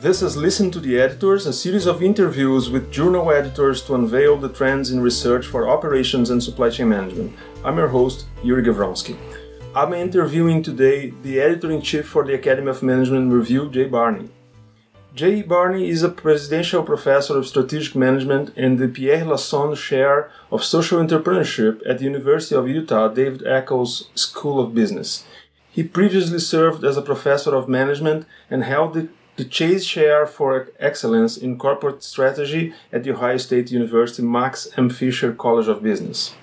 This is Listen to the Editors, a series of interviews with journal editors to unveil the trends in research for operations and supply chain management. I'm your host, Yuri Gavronsky. I'm interviewing today the editor in chief for the Academy of Management Review, Jay Barney. Jay Barney is a presidential professor of strategic management and the Pierre Lassonde Chair of Social Entrepreneurship at the University of Utah David Eccles School of Business. He previously served as a professor of management and held the the Chase Chair for Excellence in Corporate Strategy at The Ohio State University Max M. Fisher College of Business.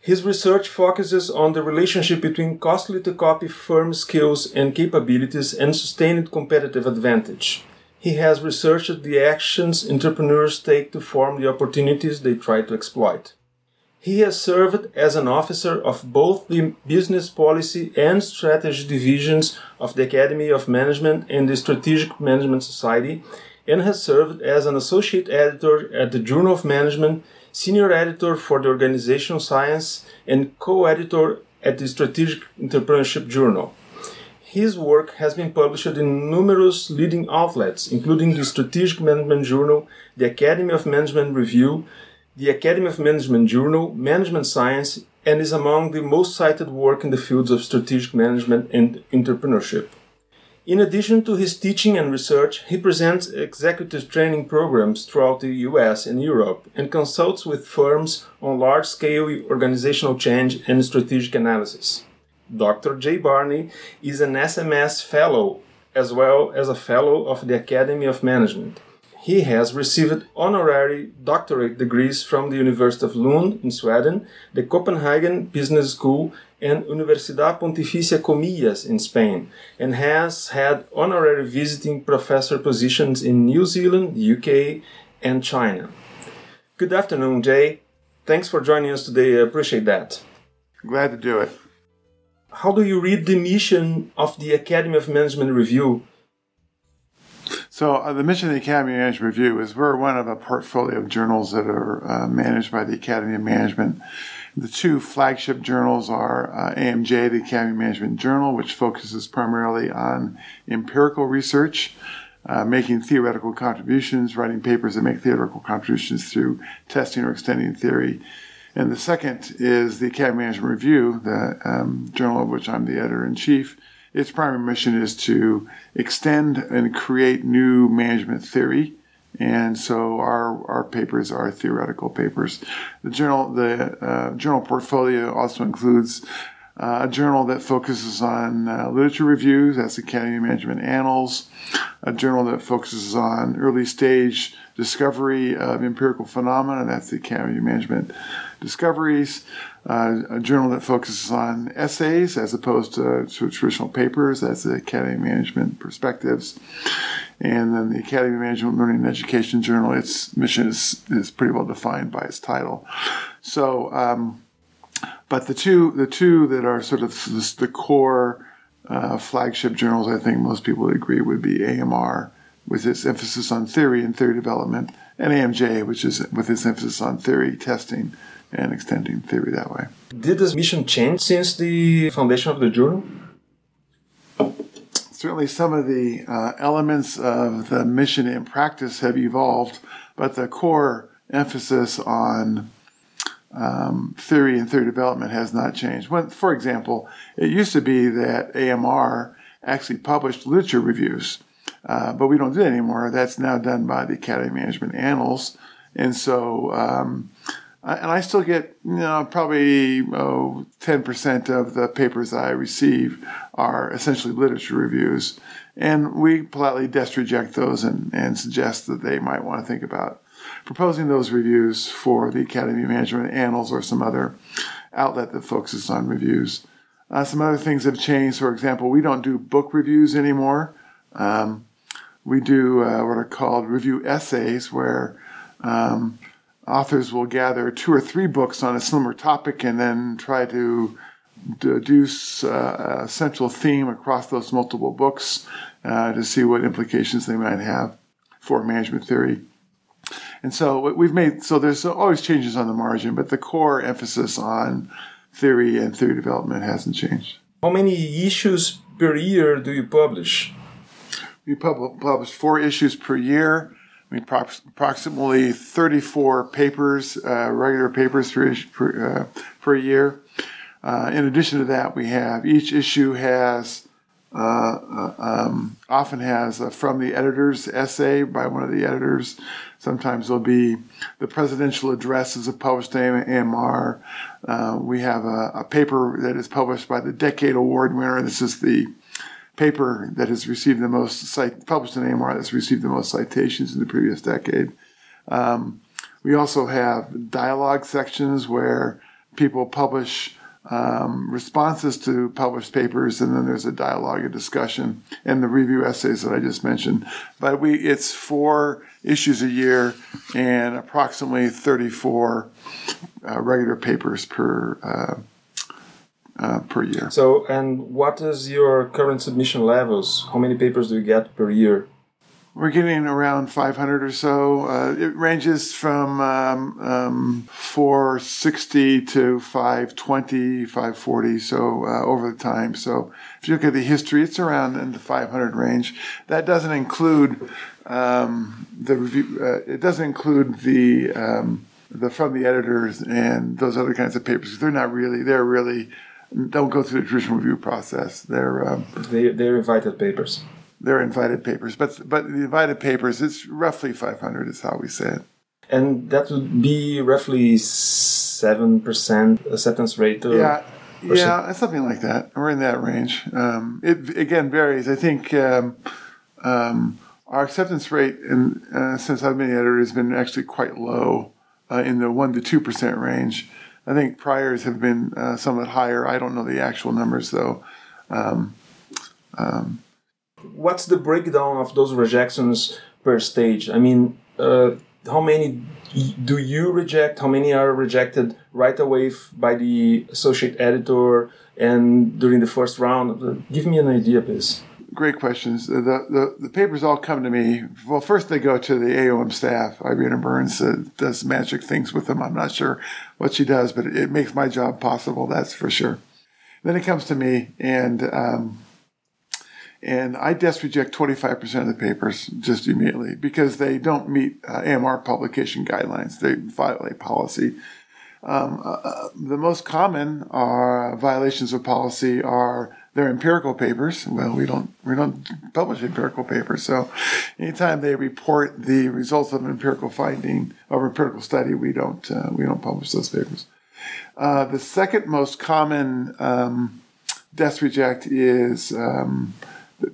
His research focuses on the relationship between costly to copy firm skills and capabilities and sustained competitive advantage. He has researched the actions entrepreneurs take to form the opportunities they try to exploit. He has served as an officer of both the business policy and strategy divisions of the Academy of Management and the Strategic Management Society, and has served as an associate editor at the Journal of Management, senior editor for the Organizational Science, and co editor at the Strategic Entrepreneurship Journal. His work has been published in numerous leading outlets, including the Strategic Management Journal, the Academy of Management Review, the Academy of Management Journal, Management Science, and is among the most cited work in the fields of strategic management and entrepreneurship. In addition to his teaching and research, he presents executive training programs throughout the US and Europe and consults with firms on large scale organizational change and strategic analysis. Dr. Jay Barney is an SMS Fellow as well as a Fellow of the Academy of Management he has received honorary doctorate degrees from the University of Lund in Sweden, the Copenhagen Business School, and Universidad Pontificia Comillas in Spain, and has had honorary visiting professor positions in New Zealand, UK, and China. Good afternoon, Jay. Thanks for joining us today. I appreciate that. Glad to do it. How do you read the mission of the Academy of Management Review so uh, the mission of the Academy Management Review is we're one of a portfolio of journals that are uh, managed by the Academy of Management. The two flagship journals are uh, AMJ, the Academy Management Journal, which focuses primarily on empirical research, uh, making theoretical contributions, writing papers that make theoretical contributions through testing or extending theory. And the second is the Academy Management Review, the um, journal of which I'm the editor in chief its primary mission is to extend and create new management theory. And so our, our papers are theoretical papers. The journal, the uh, journal portfolio also includes uh, a journal that focuses on uh, literature reviews, that's Academy Management Annals, a journal that focuses on early stage discovery of empirical phenomena, that's the Academy Management Discoveries, uh, a journal that focuses on essays as opposed to, to traditional papers. That's the Academy Management Perspectives. And then the Academy Management Learning and Education Journal, its mission is, is pretty well defined by its title. So, um, but the two, the two that are sort of the core uh, flagship journals, I think most people would agree, would be AMR, with its emphasis on theory and theory development, and AMJ, which is with its emphasis on theory testing and extending theory that way. Did this mission change since the foundation of the journal? Certainly, some of the uh, elements of the mission and practice have evolved, but the core emphasis on um, theory and theory development has not changed. When, for example, it used to be that AMR actually published literature reviews, uh, but we don't do that anymore. That's now done by the Academy Management Annals. And so um, and I still get, you know, probably oh, 10% of the papers I receive are essentially literature reviews. And we politely desk reject those and, and suggest that they might want to think about proposing those reviews for the Academy Management Annals or some other outlet that focuses on reviews. Uh, some other things have changed. For example, we don't do book reviews anymore. Um, we do uh, what are called review essays, where um, authors will gather two or three books on a similar topic and then try to deduce uh, a central theme across those multiple books uh, to see what implications they might have for management theory. And so we've made so there's always changes on the margin, but the core emphasis on theory and theory development hasn't changed. How many issues per year do you publish? We publish four issues per year. We approximately 34 papers, uh, regular papers per, per, uh, per year. Uh, in addition to that, we have each issue has uh, uh, um, often has from the editor's essay by one of the editors. Sometimes there'll be the presidential address as a published AMR. Uh, we have a, a, paper that is published by the Decade Award winner. This is the paper that has received the most cite, published in AMR that's received the most citations in the previous decade. Um, we also have dialogue sections where people publish um, responses to published papers, and then there's a dialogue, a discussion, and the review essays that I just mentioned. But we it's four issues a year and approximately 34 uh, regular papers per. Uh, per year. So, and what is your current submission levels? How many papers do you get per year? We're getting around 500 or so. Uh, it ranges from um, um, 460 to 520, 540, so uh, over the time. So if you look at the history, it's around in the 500 range. That doesn't include um, the review. Uh, it doesn't include the um, the from the editors and those other kinds of papers. They're not really. They're really don't go through the traditional review process. They're um, they, they're invited papers they're invited papers. But but the invited papers, it's roughly 500 is how we say it. And that would be roughly seven percent acceptance rate. yeah, yeah, something like that. We're in that range. Um, it again varies. I think um, um, our acceptance rate, in, uh, since I've been the editor, has been actually quite low, uh, in the one to two percent range. I think priors have been uh, somewhat higher. I don't know the actual numbers though. Um, um, what's the breakdown of those rejections per stage? I mean, uh, how many do you reject? How many are rejected right away by the associate editor and during the first round? Give me an idea, please. Great questions. The, the, the papers all come to me. Well, first they go to the AOM staff. Irina Burns uh, does magic things with them. I'm not sure what she does, but it, it makes my job possible. That's for sure. Then it comes to me, and um, and I desk reject 25% of the papers just immediately because they don't meet uh, AMR publication guidelines. They violate policy. Um, uh, uh, the most common are violations of policy are their empirical papers. Well, we don't we don't publish empirical papers, so anytime they report the results of an empirical finding or empirical study, we don't uh, we don't publish those papers. Uh, the second most common um, desk reject is um,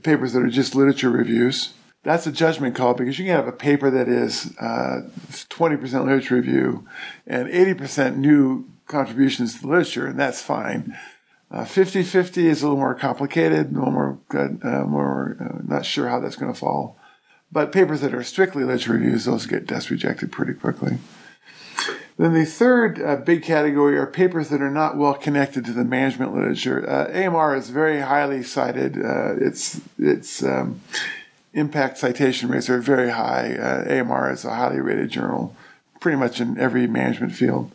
papers that are just literature reviews. That's a judgment call because you can have a paper that is uh, 20% literature review and 80% new contributions to the literature, and that's fine. 50 uh, 50 is a little more complicated, a little more, uh, more uh, not sure how that's going to fall. But papers that are strictly literature reviews, those get desk rejected pretty quickly. Then the third uh, big category are papers that are not well connected to the management literature. Uh, AMR is very highly cited. Uh, its its um, impact citation rates are very high. Uh, AMR is a highly rated journal, pretty much in every management field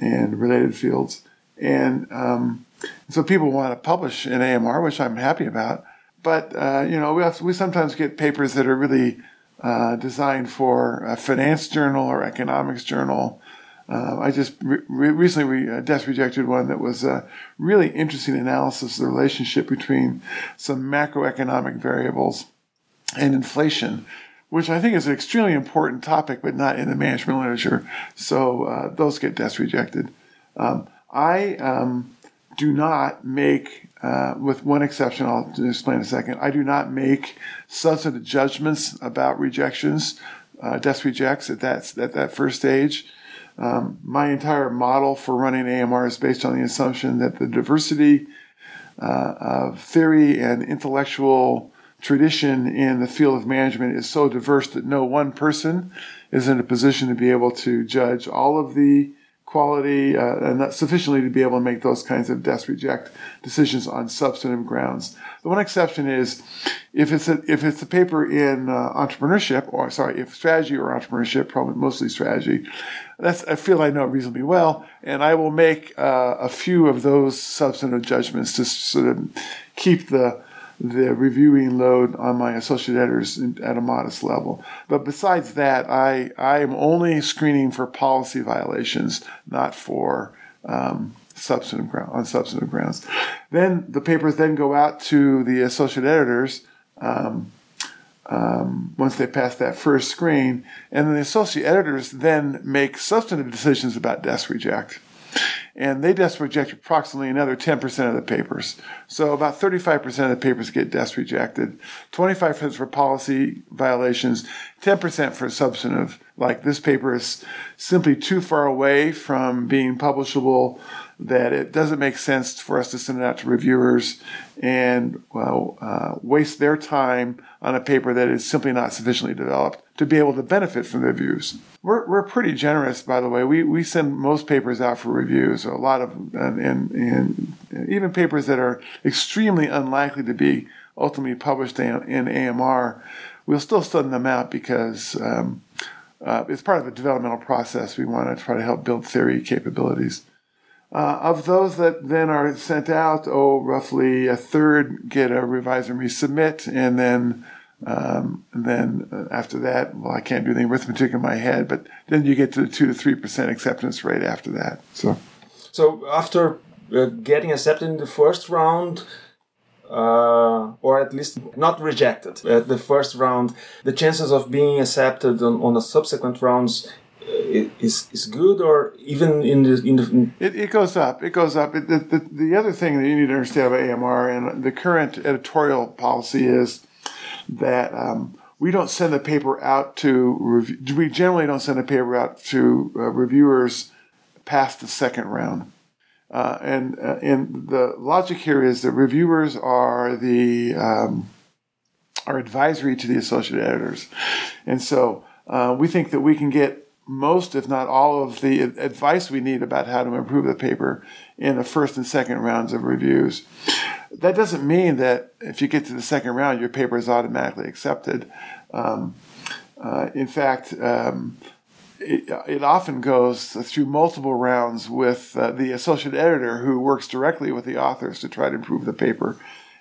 and related fields. And um, so people want to publish in AMR, which I'm happy about. But uh, you know, we we sometimes get papers that are really uh, designed for a finance journal or economics journal uh, I just re- recently re- uh, desk rejected one that was a really interesting analysis of the relationship between some macroeconomic variables and inflation, which I think is an extremely important topic, but not in the management literature. So uh, those get desk rejected. Um, I um, do not make, uh, with one exception, I'll explain in a second, I do not make substantive judgments about rejections, uh, desk rejects at that, at that first stage. Um, my entire model for running AMR is based on the assumption that the diversity uh, of theory and intellectual tradition in the field of management is so diverse that no one person is in a position to be able to judge all of the quality uh, and not sufficiently to be able to make those kinds of desk reject decisions on substantive grounds. The one exception is if it's a, if it's a paper in uh, entrepreneurship or sorry, if strategy or entrepreneurship, probably mostly strategy. That's I feel I know reasonably well, and I will make uh, a few of those substantive judgments to sort of keep the the reviewing load on my associate editors at a modest level. But besides that, I, I am only screening for policy violations, not for um, substantive ground, on substantive grounds. Then the papers then go out to the associate editors um, um, once they pass that first screen, and then the associate editors then make substantive decisions about desk reject and they desk reject approximately another 10% of the papers. So about 35% of the papers get desk rejected, 25% for policy violations, 10% for substantive. Like this paper is simply too far away from being publishable that it doesn't make sense for us to send it out to reviewers and well, uh, waste their time on a paper that is simply not sufficiently developed to be able to benefit from the reviews. We're, we're pretty generous, by the way. We, we send most papers out for reviews, a lot of, and, and, and even papers that are extremely unlikely to be ultimately published in, in AMR, we'll still send them out because um, uh, it's part of a developmental process. We want to try to help build theory capabilities. Uh, of those that then are sent out, oh, roughly a third get a revise and resubmit, and then um, and then uh, after that, well, I can't do the arithmetic in my head, but then you get to the two to three percent acceptance rate after that. So, so after uh, getting accepted in the first round, uh, or at least not rejected at the first round, the chances of being accepted on, on the subsequent rounds is is good or even in the in the it, it goes up. It goes up. It, the, the, the other thing that you need to understand about amr and the current editorial policy is that um, we don't send the paper out to review, we generally don't send the paper out to uh, reviewers past the second round. Uh, and uh, and the logic here is that reviewers are the um, are advisory to the associate editors. And so uh, we think that we can get most, if not all, of the advice we need about how to improve the paper in the first and second rounds of reviews. That doesn't mean that if you get to the second round, your paper is automatically accepted. Um, uh, in fact, um, it, it, often goes through multiple rounds with uh, the associate editor who works directly with the authors to try to improve the paper.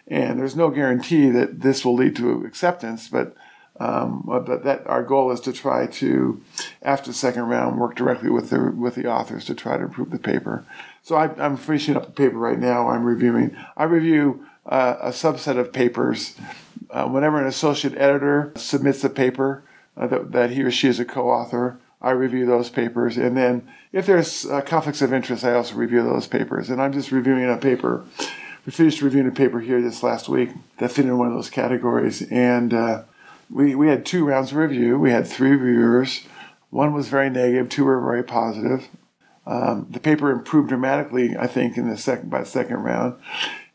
And there's no guarantee that this will lead to acceptance, but um, but that our goal is to try to, after the second round, work directly with the with the authors to try to improve the paper. So I, am finishing up the paper right now. I'm reviewing. I review uh, a subset of papers. Uh, whenever an associate editor submits a paper uh, that, that, he or she is a co-author, I review those papers, and then if there's uh, conflicts of interest, I also review those papers. And I'm just reviewing a paper. We finished reviewing a paper here this last week that fit in one of those categories, and uh, we, we had two rounds of review. We had three reviewers. One was very negative, two were very positive. Um, the paper improved dramatically, I think, in the second by the second round.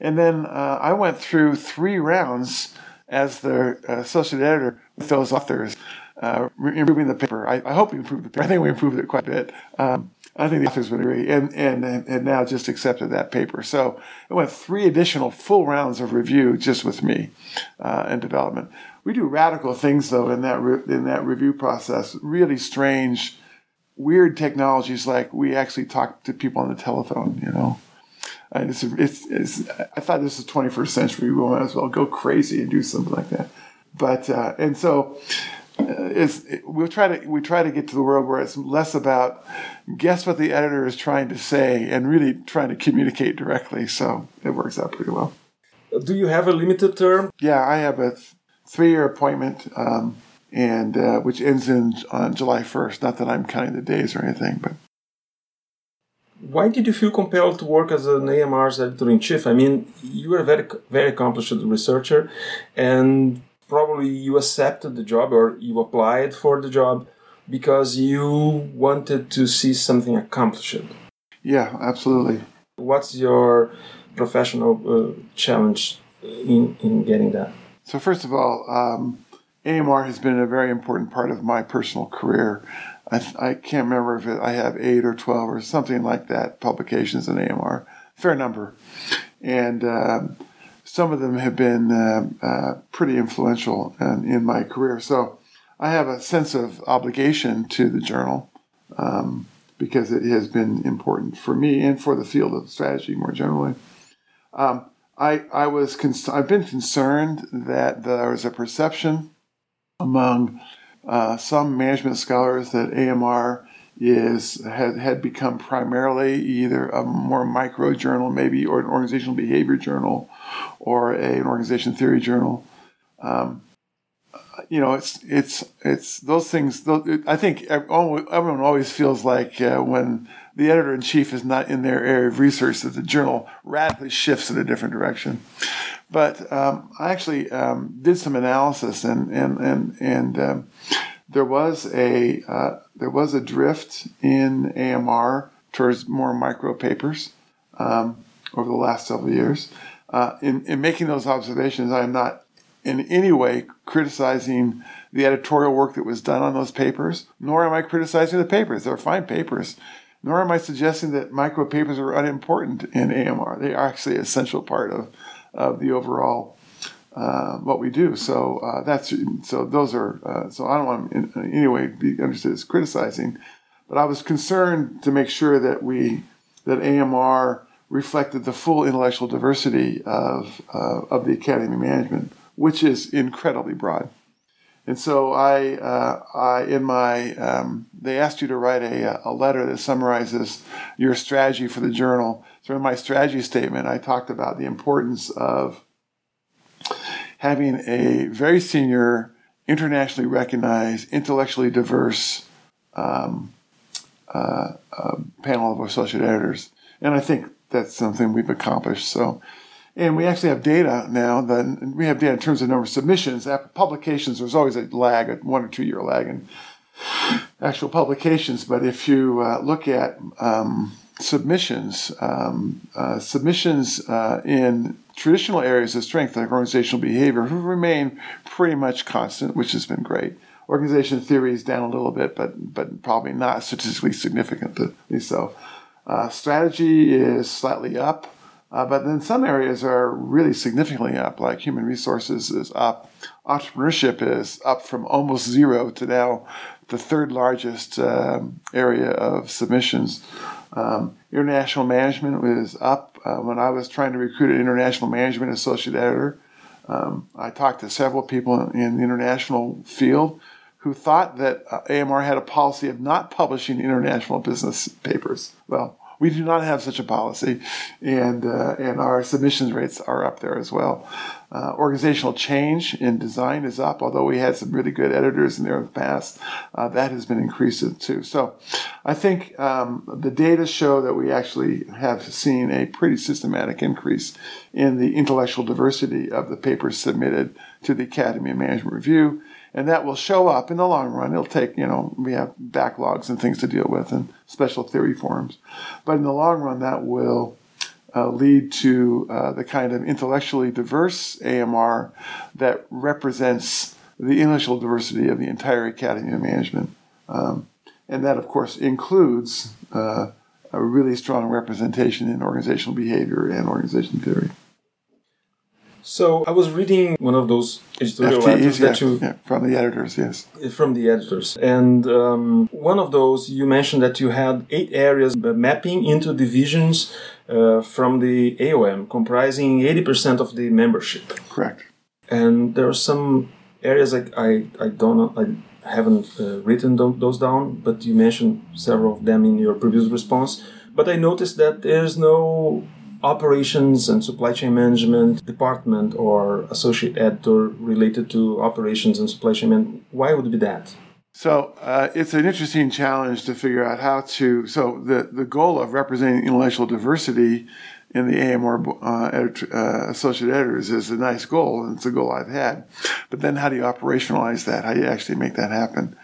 And then uh, I went through three rounds as the uh, associate editor with those authors, uh, improving the paper. I, I, hope we improved the paper. I think we improved it quite a bit. Um, I think the authors would agree, and, and and now just accepted that paper. So it went three additional full rounds of review just with me uh, and development. We do radical things though in that re- in that review process. Really strange, weird technologies like we actually talk to people on the telephone. You know, and it's, it's, it's I thought this was 21st century. We might as well go crazy and do something like that. But uh, and so uh, it's it, we'll try to we try to get to the world where it's less about guess what the editor is trying to say and really trying to communicate directly. So it works out pretty well. Do you have a limited term? Yeah, I have a three-year appointment, um, and uh, which ends in on July 1st. Not that I'm counting the days or anything, but. Why did you feel compelled to work as an AMR's editor in chief? I mean, you were a very, very accomplished researcher, and probably you accepted the job or you applied for the job because you wanted to see something accomplished. Yeah, absolutely. What's your professional uh, challenge in, in getting that? So, first of all, um, AMR has been a very important part of my personal career. I, I can't remember if it, I have eight or 12 or something like that publications in AMR, fair number. And um, some of them have been uh, uh, pretty influential in, in, my career. So I have a sense of obligation to the journal um, because it has been important for me and for the field of strategy more generally. Um, I, I was cons- I've been concerned that there was a perception among uh, some management scholars that AMR is had, had become primarily either a more micro journal, maybe, or an organizational behavior journal, or a, an organization theory journal. Um, you know, it's it's it's those things. Those, I think everyone always feels like uh, when the editor in chief is not in their area of research that the journal radically shifts in a different direction. But um, I actually um, did some analysis, and and and and um, there was a uh, there was a drift in AMR towards more micro papers um, over the last several years. Uh, in, in making those observations, I am not in any way criticizing the editorial work that was done on those papers, nor am I criticizing the papers. They're fine papers. Nor am I suggesting that micropapers are unimportant in AMR. They are actually an essential part of, of the overall uh, what we do. So uh, that's so those are uh, so I don't want to in, any way be understood as criticizing, but I was concerned to make sure that we that AMR reflected the full intellectual diversity of uh, of the Academy Management which is incredibly broad. And so I, uh, I in my, um, they asked you to write a, a letter that summarizes your strategy for the journal. So in my strategy statement, I talked about the importance of having a very senior, internationally recognized, intellectually diverse um, uh, uh, panel of associate editors. And I think that's something we've accomplished. So and we actually have data now. That we have data in terms of number of submissions. After publications, there's always a lag, a one or two year lag in actual publications. But if you uh, look at um, submissions, um, uh, submissions uh, in traditional areas of strength like organizational behavior have remained pretty much constant, which has been great. Organization theory is down a little bit, but but probably not statistically significantly so. Uh, strategy is slightly up. Uh, but then some areas are really significantly up, like human resources is up. Entrepreneurship is up from almost zero to now the third largest um, area of submissions. Um, international management was up. Uh, when I was trying to recruit an international management associate editor, um, I talked to several people in the international field who thought that uh, AMR had a policy of not publishing international business papers. Well, we do not have such a policy, and uh, and our submissions rates are up there as well. Uh, organizational change in design is up, although we had some really good editors in there in the past. Uh, that has been increased too. So I think um, the data show that we actually have seen a pretty systematic increase in the intellectual diversity of the papers submitted to the Academy of Management Review and that will show up in the long run. It'll take, you know, we have backlogs and things to deal with and special theory forums. But in the long run, that will uh, lead to uh, the kind of intellectually diverse AMR that represents the intellectual diversity of the entire Academy of Management. Um, and that, of course, includes uh, a really strong representation in organizational behavior and organization theory. So I was reading one of those editorial FTEs, letters yeah, that you yeah, from the editors, yes, from the editors, and um, one of those you mentioned that you had eight areas mapping into divisions uh, from the AOM, comprising eighty percent of the membership. Correct. And there are some areas like I I don't know I haven't uh, written those down, but you mentioned several of them in your previous response. But I noticed that there's no operations and supply chain management department or associate editor related to operations and supply chain management. Why would it be that? So uh, it's an interesting challenge to figure out how to. So the, the goal of representing intellectual diversity in the AMR uh, editor, uh, associate editors is a nice goal, and it's a goal I've had. But then how do you operationalize that? How do you actually make that happen?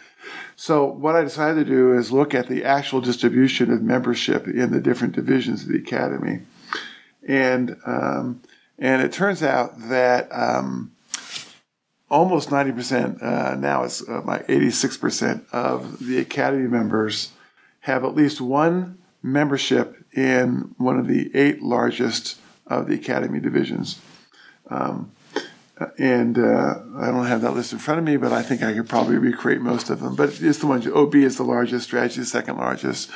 So what I decided to do is look at the actual distribution of membership in the different divisions of the academy and um, and it turns out that um, almost ninety percent uh, now it's uh, eighty six percent of the academy members have at least one membership in one of the eight largest of the academy divisions. Um, and uh, I don't have that list in front of me, but I think I could probably recreate most of them. But it's the ones OB is the largest, strategy is the second largest,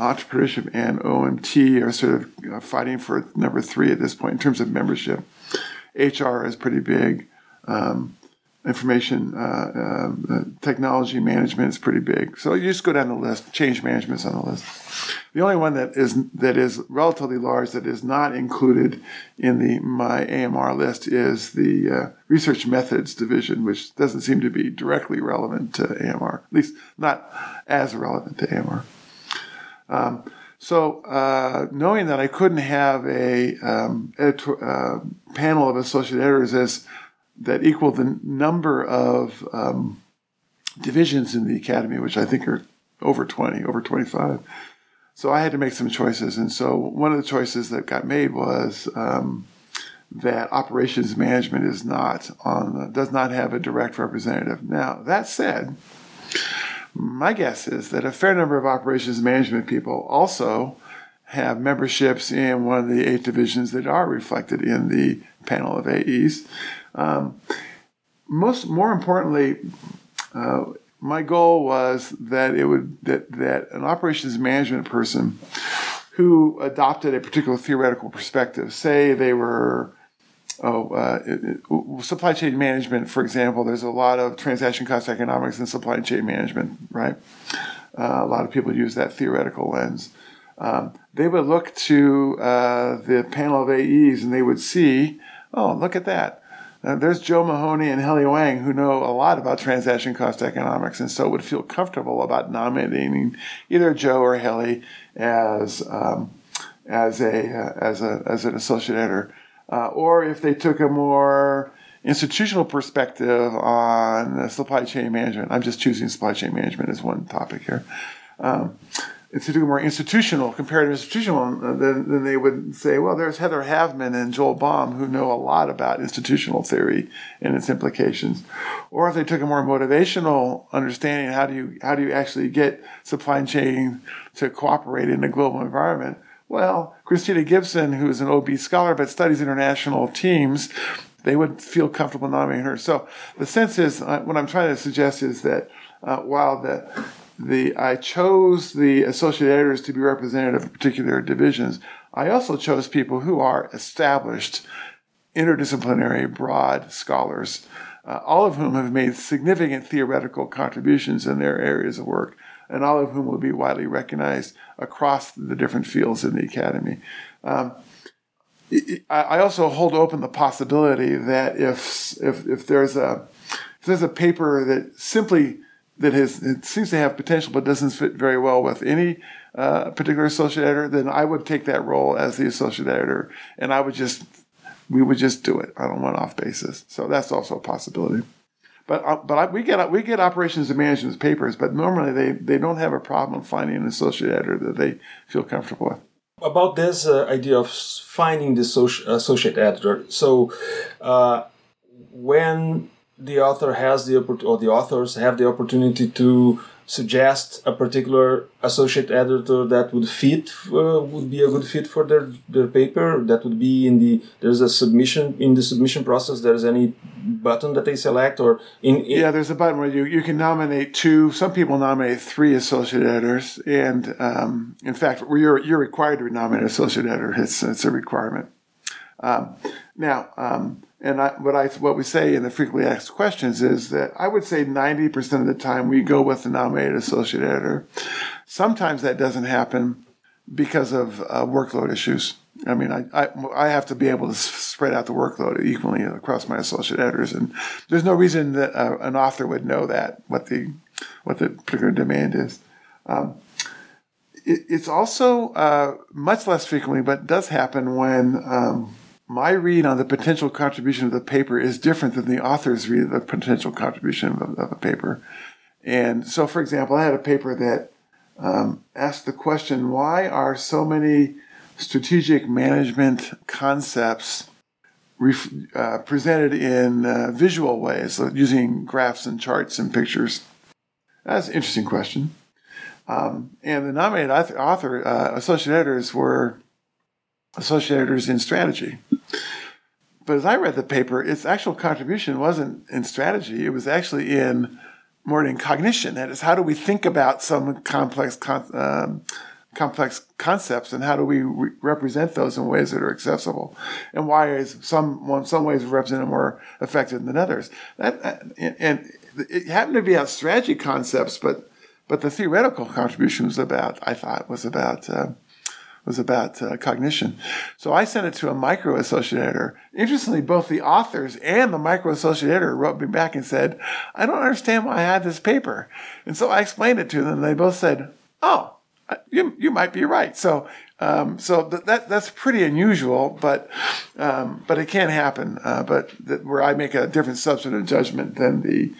entrepreneurship and OMT are sort of fighting for number three at this point in terms of membership. HR is pretty big. Um, information uh, uh, technology management is pretty big. So you just go down the list. Change management's on the list. The only one that is that is relatively large that is not included in the my AMR list is the uh, research methods division, which doesn't seem to be directly relevant to AMR, at least not as relevant to AMR. Um, so, uh, knowing that I couldn't have a um, editor, uh, panel of associate editors as that equal the number of um, divisions in the academy, which I think are over 20, over 25. So I had to make some choices. And so one of the choices that got made was um, that operations management is not on, the, does not have a direct representative. Now, that said, my guess is that a fair number of operations management people also have memberships in one of the eight divisions that are reflected in the panel of AEs. Um, most, more importantly, uh, my goal was that it would that that an operations management person who adopted a particular theoretical perspective, say they were oh, uh, it, it, supply chain management, for example, there's a lot of transaction cost economics in supply chain management, right? Uh, a lot of people use that theoretical lens. Um, they would look to uh, the panel of AEs and they would see, oh, look at that. There's Joe Mahoney and Heli Wang who know a lot about transaction cost economics and so would feel comfortable about nominating either Joe or Helly as um, as a uh, as a as an associate editor, uh, or if they took a more institutional perspective on supply chain management. I'm just choosing supply chain management as one topic here. Um, to do more institutional, comparative institutional, uh, then, then they would say, well, there's Heather Haveman and Joel Baum who know a lot about institutional theory and its implications. Or if they took a more motivational understanding, how do you how do you actually get supply chain to cooperate in a global environment? Well, Cristina Gibson, who is an OB scholar but studies international teams, they would feel comfortable nominating her. So the sense is, uh, what I'm trying to suggest is that uh, while the the I chose the associate editors to be representative of particular divisions. I also chose people who are established, interdisciplinary, broad scholars, uh, all of whom have made significant theoretical contributions in their areas of work, and all of whom will be widely recognized across the different fields in the academy. Um, I also hold open the possibility that if if if there's a if there's a paper that simply that has it seems to have potential but doesn't fit very well with any uh, particular associate editor, then I would take that role as the associate editor, and I would just we would just do it on a one-off basis. So that's also a possibility. But uh, but I, we get we get operations and management papers, but normally they they don't have a problem finding an associate editor that they feel comfortable with. About this uh, idea of finding the associate editor, so uh, when the author has the or the authors have the opportunity to suggest a particular associate editor that would fit uh, would be a good fit for their their paper that would be in the there's a submission in the submission process there's any button that they select or in, in yeah there's a button where you you can nominate two some people nominate three associate editors and um, in fact you're you're required to nominate an associate editor it's it's a requirement. Um, now um, and I, what I what we say in the frequently asked questions is that I would say 90% of the time we go with the nominated associate editor. Sometimes that doesn't happen because of uh, workload issues. I mean, I, I, I have to be able to spread out the workload equally across my associate editors, and there's no reason that uh, an author would know that what the what the particular demand is. Um, it, it's also uh, much less frequently, but does happen when um, my read on the potential contribution of the paper is different than the author's read of the potential contribution of, of paper. And so, for example, I had a paper that um, asked the question why are so many strategic management concepts ref- uh, presented in uh, visual ways, so using graphs and charts and pictures? That's an interesting question. Um, and the nominated author, uh, associate editors were associate editors in strategy. But as I read the paper, its actual contribution wasn't in strategy, it was actually in more in cognition. That is, how do we think about some complex con- um, complex concepts and how do we re- represent those in ways that are accessible and why is some well, some ways represented more effective than others that and, and it happened to be about strategy concepts but but the theoretical contribution was about i thought was about uh, was about uh, cognition. So I sent it to a micro associate editor. Interestingly, both the authors and the micro associate editor wrote me back and said, I don't understand why I had this paper. And so I explained it to them. They both said, Oh, you, you might be right. So, um, so th- that that's pretty unusual, but um, but it can happen. Uh, but th- where I make a different substantive judgment than the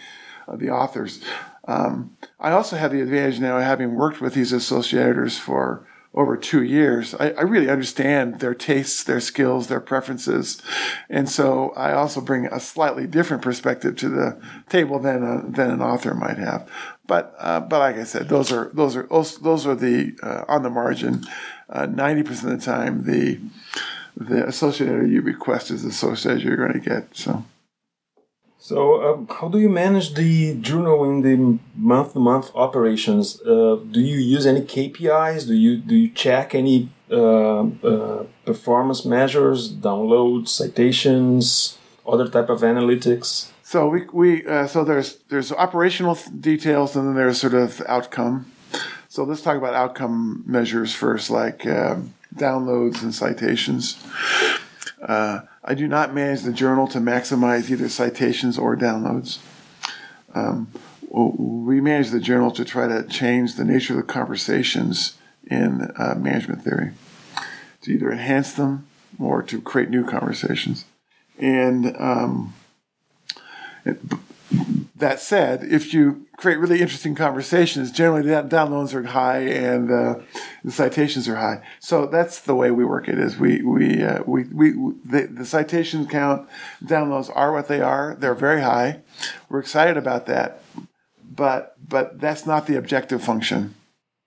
uh, the authors. Um, I also have the advantage now of having worked with these associate editors for over two years. I, I, really understand their tastes, their skills, their preferences, and so I also bring a slightly different perspective to the table than a, than an author might have. But uh, but like I said, those are those are those are the uh, on the margin. Uh, ninety percent of the time, the the associate editor you request is the associate you're going to get. So. So, um, how do you manage the journal in the month-to-month operations? Uh, do you use any KPIs? Do you do you check any uh, uh, performance measures, downloads, citations, other type of analytics? So we, we uh, so there's there's operational details and then there's sort of outcome. So let's talk about outcome measures first, like um, downloads and citations. Uh, I do not manage the journal to maximize either citations or downloads. Um, we manage the journal to try to change the nature of the conversations in uh, management theory, to either enhance them or to create new conversations. And um, that said, if you create really interesting conversations, generally the downloads are high and uh, the citations are high. So that's the way we work it. Is we we uh, we, we the, the citation count downloads are what they are. They're very high. We're excited about that, but but that's not the objective function.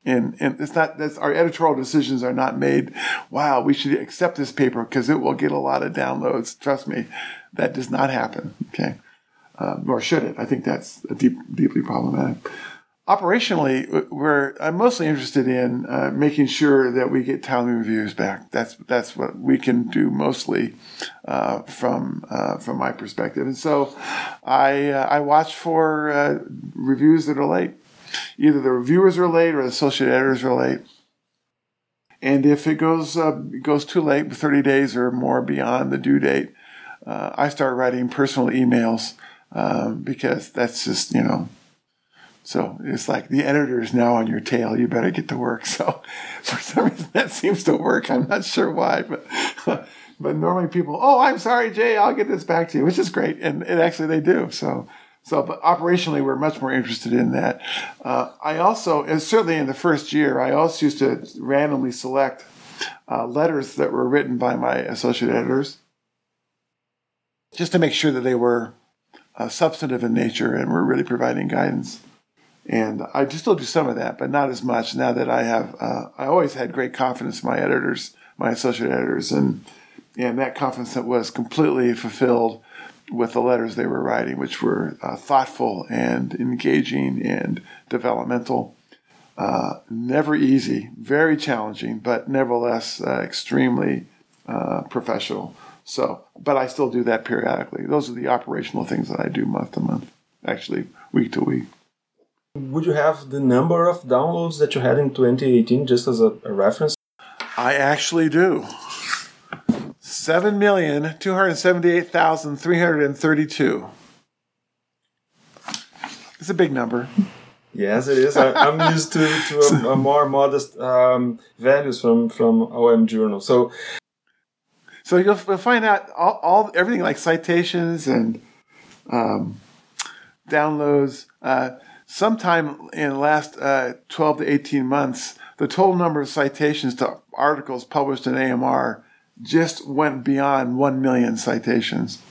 And, and it's not that's our editorial decisions are not made wow we should accept this paper because it will get a lot of downloads trust me that does not happen okay uh, nor should it. I think that's deep, deeply problematic. Operationally, we're I'm mostly interested in uh, making sure that we get timely reviews back. That's that's what we can do mostly uh, from uh, from my perspective. And so, I uh, I watch for uh, reviews that are late. Either the reviewers are late or the associate editors are late. And if it goes goes too late, 30 days or more beyond the due date, I start writing personal emails um, because that's just you know. So it's like the editor is now on your tail. You better get to work. So for some reason that seems to work. I'm not sure why, but but normally people, oh, I'm sorry, Jay, I'll get this back to you, which is great, and, and actually they do. So so, but operationally, we're much more interested in that. Uh, I also, and certainly in the first year, I also used to randomly select uh, letters that were written by my associate editors, just to make sure that they were uh, substantive in nature and we're really providing guidance. And I do still do some of that, but not as much now that I have. Uh, I always had great confidence in my editors, my associate editors, and and that confidence that was completely fulfilled with the letters they were writing, which were uh, thoughtful and engaging and developmental. Uh, never easy, very challenging, but nevertheless uh, extremely uh, professional. So, but I still do that periodically. Those are the operational things that I do month to month, actually week to week. Would you have the number of downloads that you had in 2018 just as a, a reference? I actually do. 7,278,332. It's a big number. Yes, it is. I, am used to, to a, a more modest um, values from, from OM Journal. So so you'll, you'll find out all, all, everything like citations and um, downloads. Uh, sometime in the last uh, 12 to 18 months, the total number of citations to articles published in AMR just went beyond 1 million citations.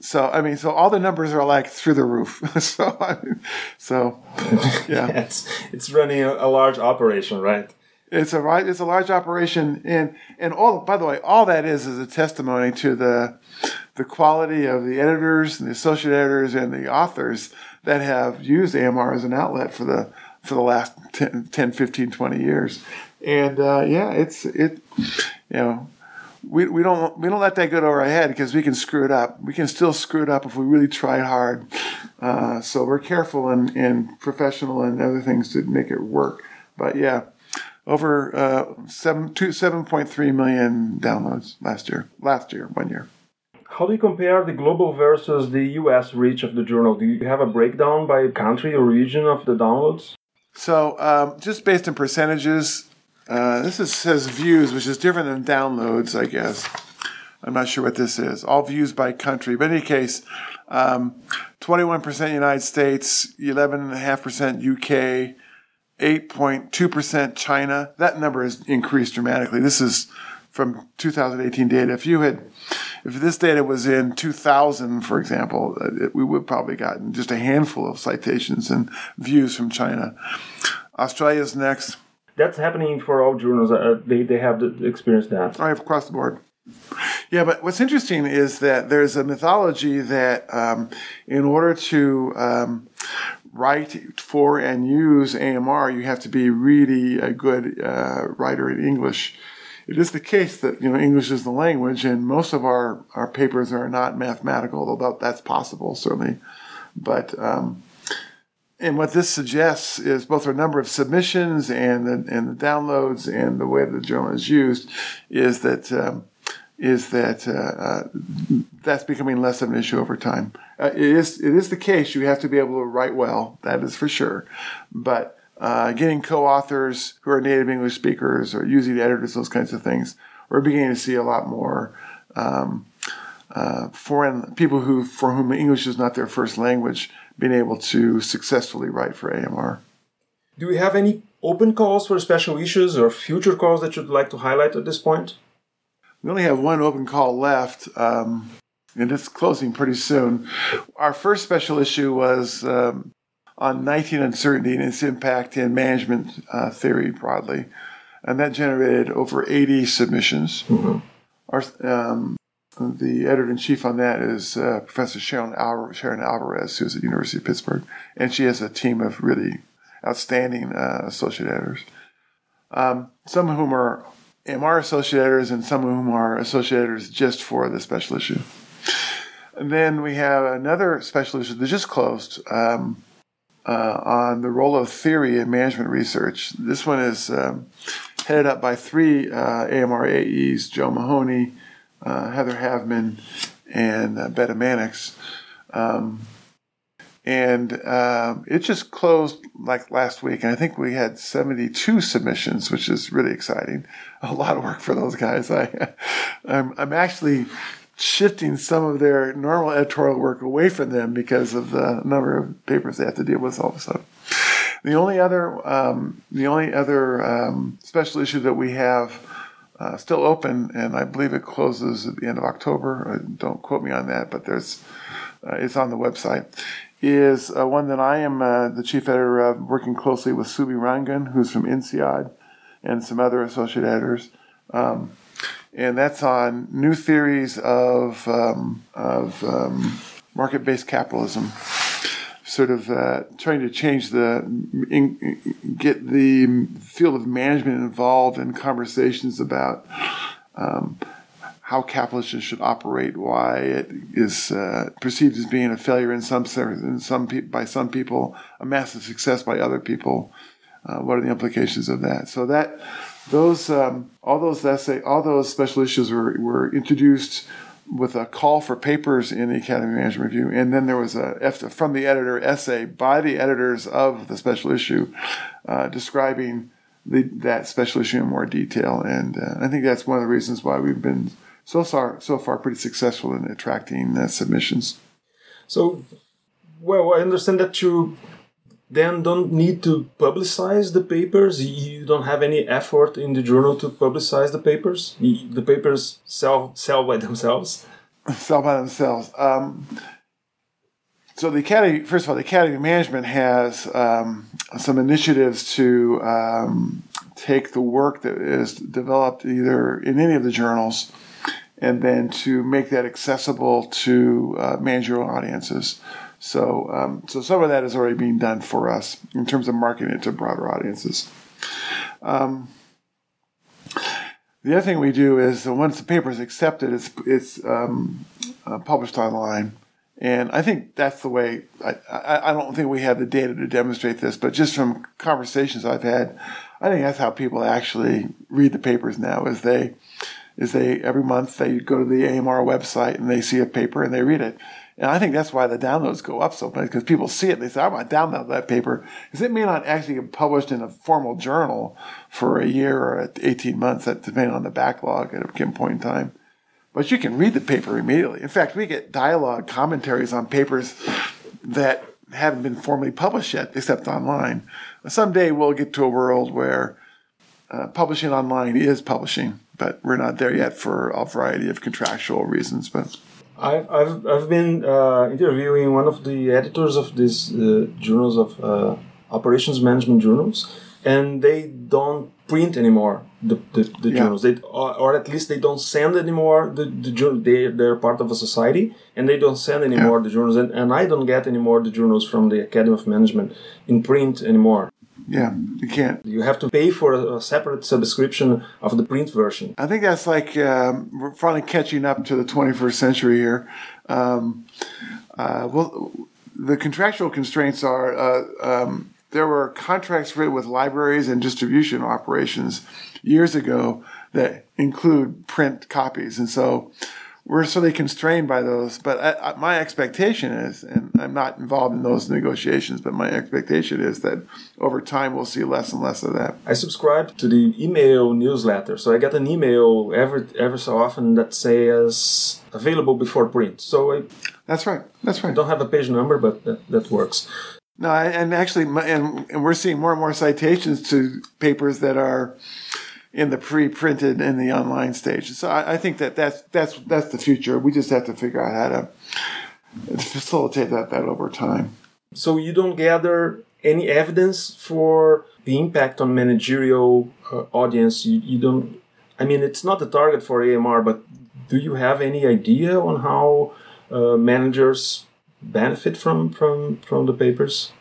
So I mean, so all the numbers are like through the roof. so I mean, so yeah, yeah it's, it's running a, a large operation, right? It's a. It's a large operation, and and all. By the way, all that is is a testimony to the the quality of the editors and the associate editors and the authors that have used AMR as an outlet for the for the last 10, 10 15, 20 years. And uh, yeah, it's it. You know, we, we don't we don't let that go to our head because we can screw it up. We can still screw it up if we really try hard. Uh, so we're careful and, and professional and other things to make it work. But yeah, over uh, seven two seven point three million downloads last year. Last year, one year. How do you compare the global versus the US reach of the journal? Do you have a breakdown by country or region of the downloads? So, um, just based on percentages, uh, this is, says views, which is different than downloads, I guess. I'm not sure what this is. All views by country. But in any case, um, 21% United States, 11.5% UK, 8.2% China. That number has increased dramatically. This is from 2018 data. If you had, if this data was in 2000, for example, uh, it, we would probably gotten just a handful of citations and views from China. Australia's next. That's happening for all journals. Uh, they, they have experienced that. Right, across the board. Yeah, but what's interesting is that there's a mythology that um, in order to um, write for and use AMR, you have to be really a good uh, writer in English. It is the case that you know English is the language, and most of our, our papers are not mathematical, although that's possible certainly. But um, and what this suggests is both a number of submissions and the, and the downloads and the way the journal is used is that um, is that uh, uh, that's becoming less of an issue over time. Uh, it is it is the case you have to be able to write well, that is for sure, but uh, getting co-authors who are native English speakers or using editors, those kinds of things, we're beginning to see a lot more. Um, uh, foreign people who for whom English is not their first language being able to successfully write for AMR. Do we have any open calls for special issues or future calls that you'd like to highlight at this point? We only have one open call left, um, and it's closing pretty soon. Our first special issue was um, on 19 uncertainty and its impact in management uh, theory broadly, and that generated over 80 submissions. Mm-hmm. Our, um, the editor in chief on that is uh, Professor Sharon, Alvarez, Sharon Alvarez, who's at the University of Pittsburgh, and she has a team of really outstanding uh, associate editors. Um, some of whom are AMR associate editors, and some of whom are associate editors just for the special issue. And then we have another special issue that just closed um, uh, on the role of theory in management research. This one is um, headed up by three uh, AMR AEs: Joe Mahoney, uh, Heather Haveman, and uh, Beta Mannix. Um, and uh, it just closed like last week, and I think we had 72 submissions, which is really exciting. A lot of work for those guys. I, I'm, I'm actually shifting some of their normal editorial work away from them because of the number of papers they have to deal with all of a sudden. The only other, um, the only other um, special issue that we have uh, still open, and I believe it closes at the end of October. Uh, don't quote me on that, but there's uh, it's on the website. Is uh, one that I am uh, the chief editor of, working closely with Subi Rangan, who's from INSEAD, and some other associate editors. Um, and that's on new theories of um, of um, market-based capitalism sort of uh, trying to change the in, get the field of management involved in conversations about um, how capitalism should operate, why it is uh, perceived as being a failure in some in some pe- by some people, a massive success by other people. Uh, what are the implications of that? So that those um, all those essay all those special issues were, were introduced with a call for papers in the Academy Management Review, and then there was a from the editor essay by the editors of the special issue uh, describing the, that special issue in more detail. And uh, I think that's one of the reasons why we've been so far so far pretty successful in attracting uh, submissions. So, well, I understand that you then don't need to publicize the papers. You don't have any effort in the journal to publicize the papers. The papers sell sell by themselves. Sell by themselves. Um, so the academy, first of all, the academy management has um, some initiatives to um, take the work that is developed either in any of the journals, and then to make that accessible to uh, managerial audiences. So, um, so some of that is already being done for us in terms of marketing it to broader audiences. Um, The other thing we do is once the paper is accepted, it's it's um, uh, published online, and I think that's the way. I, I, I don't think we have the data to demonstrate this, but just from conversations I've had, I think that's how people actually read the papers now. Is they is they every month they go to the AMR website and they see a paper and they read it. And I think that's why the downloads go up so much because people see it. They say, I want to download that paper because it may not actually get published in a formal journal for a year or 18 months, that depending on the backlog at a given point in time. But you can read the paper immediately. In fact, we get dialogue commentaries on papers that haven't been formally published yet, except online. Someday we'll get to a world where uh, publishing online is publishing, but we're not there yet for a variety of contractual reasons. But I've I've, I've been uh, interviewing one of the editors of these uh, journals of uh, operations management journals, and they don't print anymore the, the, the yeah. journals they or, or, at least they don't send anymore the, the journal they, they're part of a society and they don't send anymore yeah. the journals and, and i don't get anymore the journals from the academy of management in print anymore yeah, you can't. You have to pay for a, separate subscription of the print version. I think that's like um, we're finally catching up to the 21st century here. Um, uh, well, the contractual constraints are uh, um, there were contracts written with libraries and distribution operations years ago that include print copies, and so we're certainly constrained by those. But I, I, my expectation is, and I'm not involved in those negotiations, but my expectation is that over time we'll see less and less of that. I subscribe to the email newsletter, so I get an email every every so often that says available before print. So I, that's right. That's right. I don't have a page number, but that, that works. No, and actually, and, and we're seeing more and more citations to papers that are in the pre-printed and the online stage. So I, I, think that that's that's that's the future. We just have to figure out how to facilitate that that over time. So you don't gather any evidence for the impact on managerial uh, audience. You, you don't. I mean, it's not the target for AMR, but do you have any idea on how uh, managers benefit from from from the papers?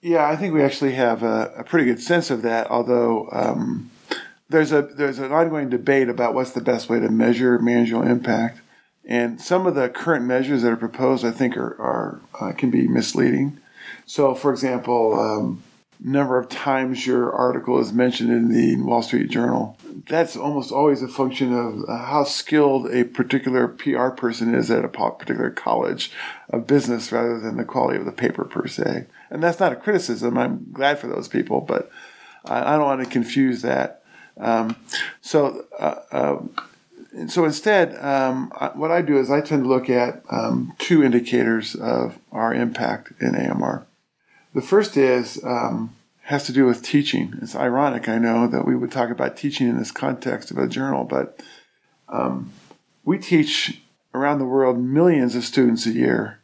Yeah, I think we actually have a, a pretty good sense of that. Although um, there's a there's an ongoing debate about what's the best way to measure managerial impact, and some of the current measures that are proposed, I think, are, are uh, can be misleading. So, for example, um, number of times your article is mentioned in the Wall Street Journal. That's almost always a function of how skilled a particular PR person is at a particular college of business rather than the quality of the paper per se. And that's not a criticism. I'm glad for those people, but I don't want to confuse that um, so, uh, uh, so instead, um, what I do is I tend to look at um, two indicators of our impact in AMR. The first is um, has to do with teaching. It's ironic, I know, that we would talk about teaching in this context of a journal, but um, we teach around the world millions of students a year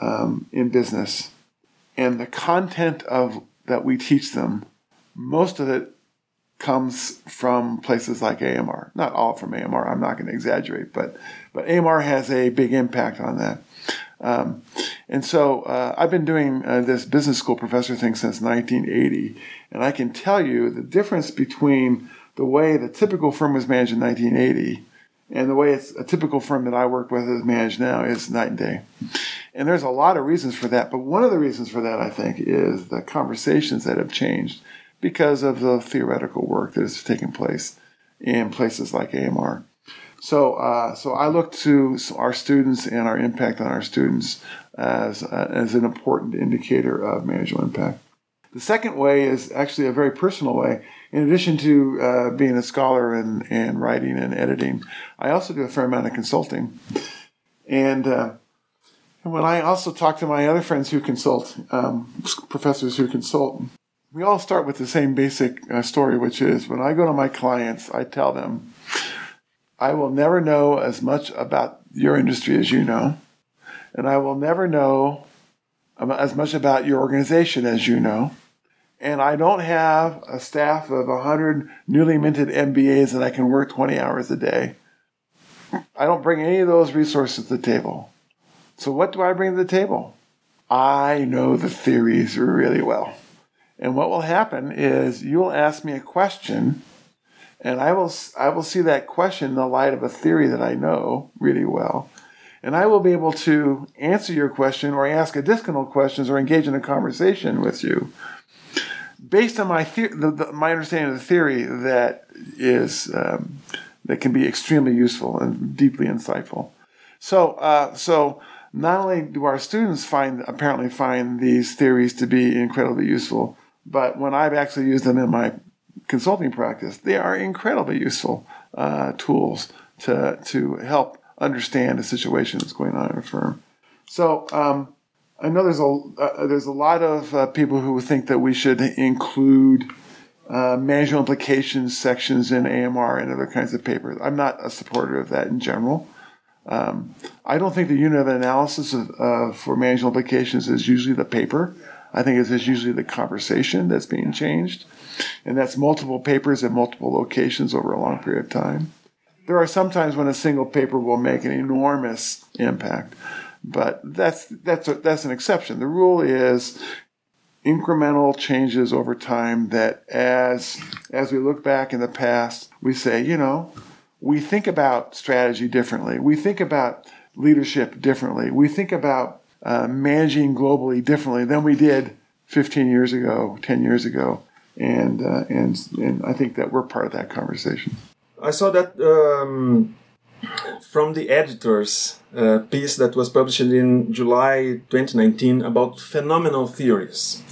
um, in business, and the content of that we teach them, most of it comes from places like AMR. Not all from AMR. I'm not going to exaggerate, but but AMR has a big impact on that. Um, and so uh, I've been doing uh, this business school professor thing since 1980, and I can tell you the difference between the way the typical firm was managed in 1980 and the way it's a typical firm that I work with is managed now is night and day. And there's a lot of reasons for that, but one of the reasons for that I think is the conversations that have changed because of the theoretical work that has taken place in places like AMR. So, uh, so I look to our students and our impact on our students as, uh, as an important indicator of managerial impact. The second way is actually a very personal way. In addition to uh, being a scholar and, and writing and editing, I also do a fair amount of consulting. And, uh, and when I also talk to my other friends who consult, um, professors who consult, we all start with the same basic uh, story, which is when I go to my clients, I tell them, I will never know as much about your industry as you know, and I will never know as much about your organization as you know. And I don't have a staff of 100 newly minted MBAs that I can work 20 hours a day. I don't bring any of those resources to the table. So, what do I bring to the table? I know the theories really well. And what will happen is you'll ask me a question, and I will I will see that question in the light of a theory that I know really well, and I will be able to answer your question or ask additional questions or engage in a conversation with you based on my the, the, my understanding of the theory that is um, that can be extremely useful and deeply insightful. So uh, so not only do our students find apparently find these theories to be incredibly useful, but when I've actually used them in my consulting practice, they are incredibly useful uh, tools to to help understand a situation that's going on in a firm. So um, I know there's a uh, there's a lot of uh, people who think that we should include uh, management implications sections in AMR and other kinds of papers. I'm not a supporter of that in general. Um, I don't think the unit of analysis of, uh, for management implications is usually the paper. I think it's usually the conversation that's being changed, and that's multiple papers at multiple locations over a long period of time. There are some times when a single paper will make an enormous impact, but that's that's a, that's an exception. The rule is incremental changes over time that as as we look back in the past, we say, you know, we think about strategy differently. We think about leadership differently. We think about uh, managing globally differently than we did 15 years ago, 10 years ago, and uh, and and I think that we're part of that conversation. I saw that um, from the editors uh, piece that was published in July 2019 about phenomenal theories.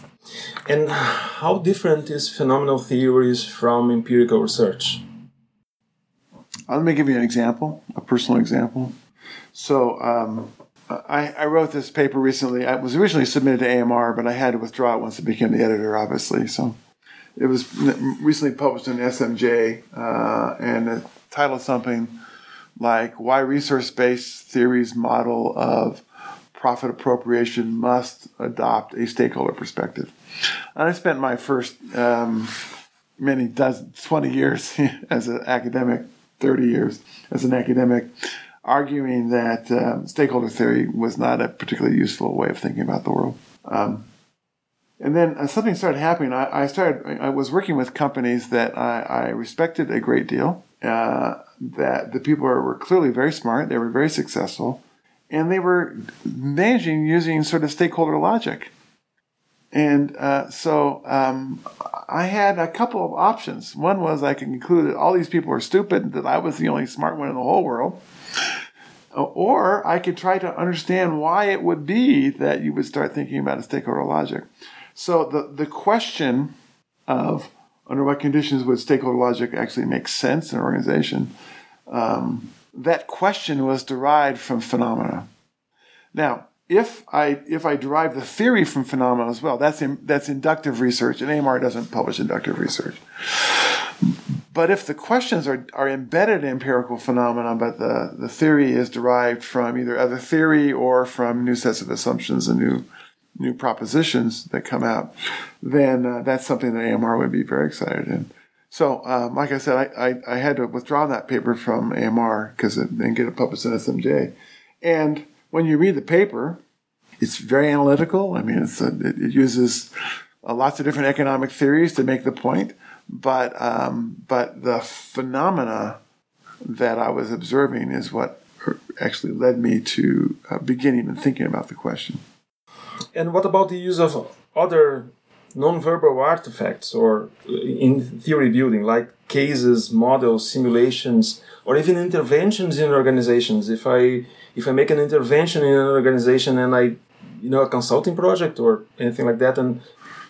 And how different is phenomenal theories from empirical research? Uh, let me give you an example, a personal example. So, um, I, I, wrote this paper recently. I was originally submitted to AMR, but I had to withdraw it once I became the editor, obviously. So, it was recently published in SMJ, uh, and the title is something like "Why Resource-Based Theories Model of Profit Appropriation Must Adopt a Stakeholder Perspective." And I spent my first um, many dozen, twenty years as an academic 30 years as an academic, arguing that um, stakeholder theory was not a particularly useful way of thinking about the world. Um, and then uh, something started happening. I, I, started. I was working with companies that I, I respected a great deal. Uh, that the people were, were clearly very smart. They were very successful, and they were managing using sort of stakeholder logic. And uh, so um, I had a couple of options. One was I could conclude that all these people were stupid, that I was the only smart one in the whole world. Or I could try to understand why it would be that you would start thinking about a stakeholder logic. So the, the question of under what conditions would stakeholder logic actually make sense in an organization, um, that question was derived from phenomena. Now, if I if I derive the theory from phenomena as well, that's in, that's inductive research, and AMR doesn't publish inductive research. But if the questions are, are embedded in empirical phenomena, but the, the theory is derived from either other theory or from new sets of assumptions and new new propositions that come out, then uh, that's something that AMR would be very excited in. So, um, like I said, I, I, I, had to withdraw that paper from AMR because it didn't get it published in SMJ. And when you read the paper, it's very analytical. I mean, a, it, it, uses uh, lots of different economic theories to make the point, but um, but the phenomena that I was observing is what actually led me to uh, beginning and thinking about the question. And what about the use of other non-verbal artifacts or uh, in theory building, like cases, models, simulations, or even interventions in organizations? If I if I make an intervention in an organization and I, you know, a consulting project or anything like that, and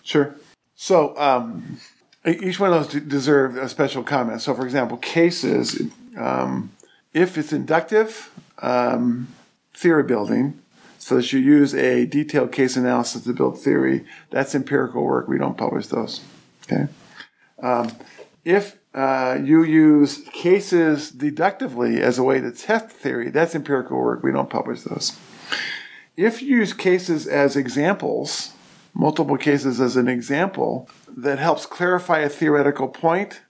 sure. So um, each one of those deserve a special comment. So, for example, cases, um, if it's inductive um, theory building, so that you use a detailed case analysis to build theory, that's empirical work. We don't publish those. Okay. Um, if uh, you use cases deductively as a way to test theory. That's empirical work. We don't publish those. If you use cases as examples, multiple cases as an example, that helps clarify a theoretical point,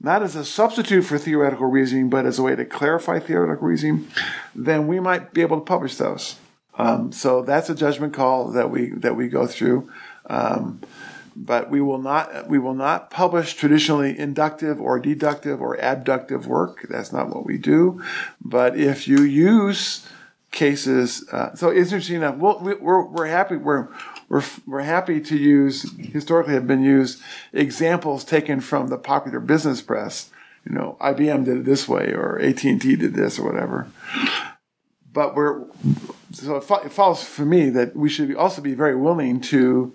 not as a substitute for theoretical reasoning, but as a way to clarify theoretical reasoning, then we might be able to publish those. Um, so that's a judgment call that we that we go through. Um, but we will not we will not publish traditionally inductive or deductive or abductive work. That's not what we do. But if you use cases, uh, so it's interesting enough. We'll, we're we're happy we're we're, we're happy to use historically have been used examples taken from the popular business press. You know, IBM did it this way, or AT and T did this, or whatever. But we're so it follows for me that we should also be very willing to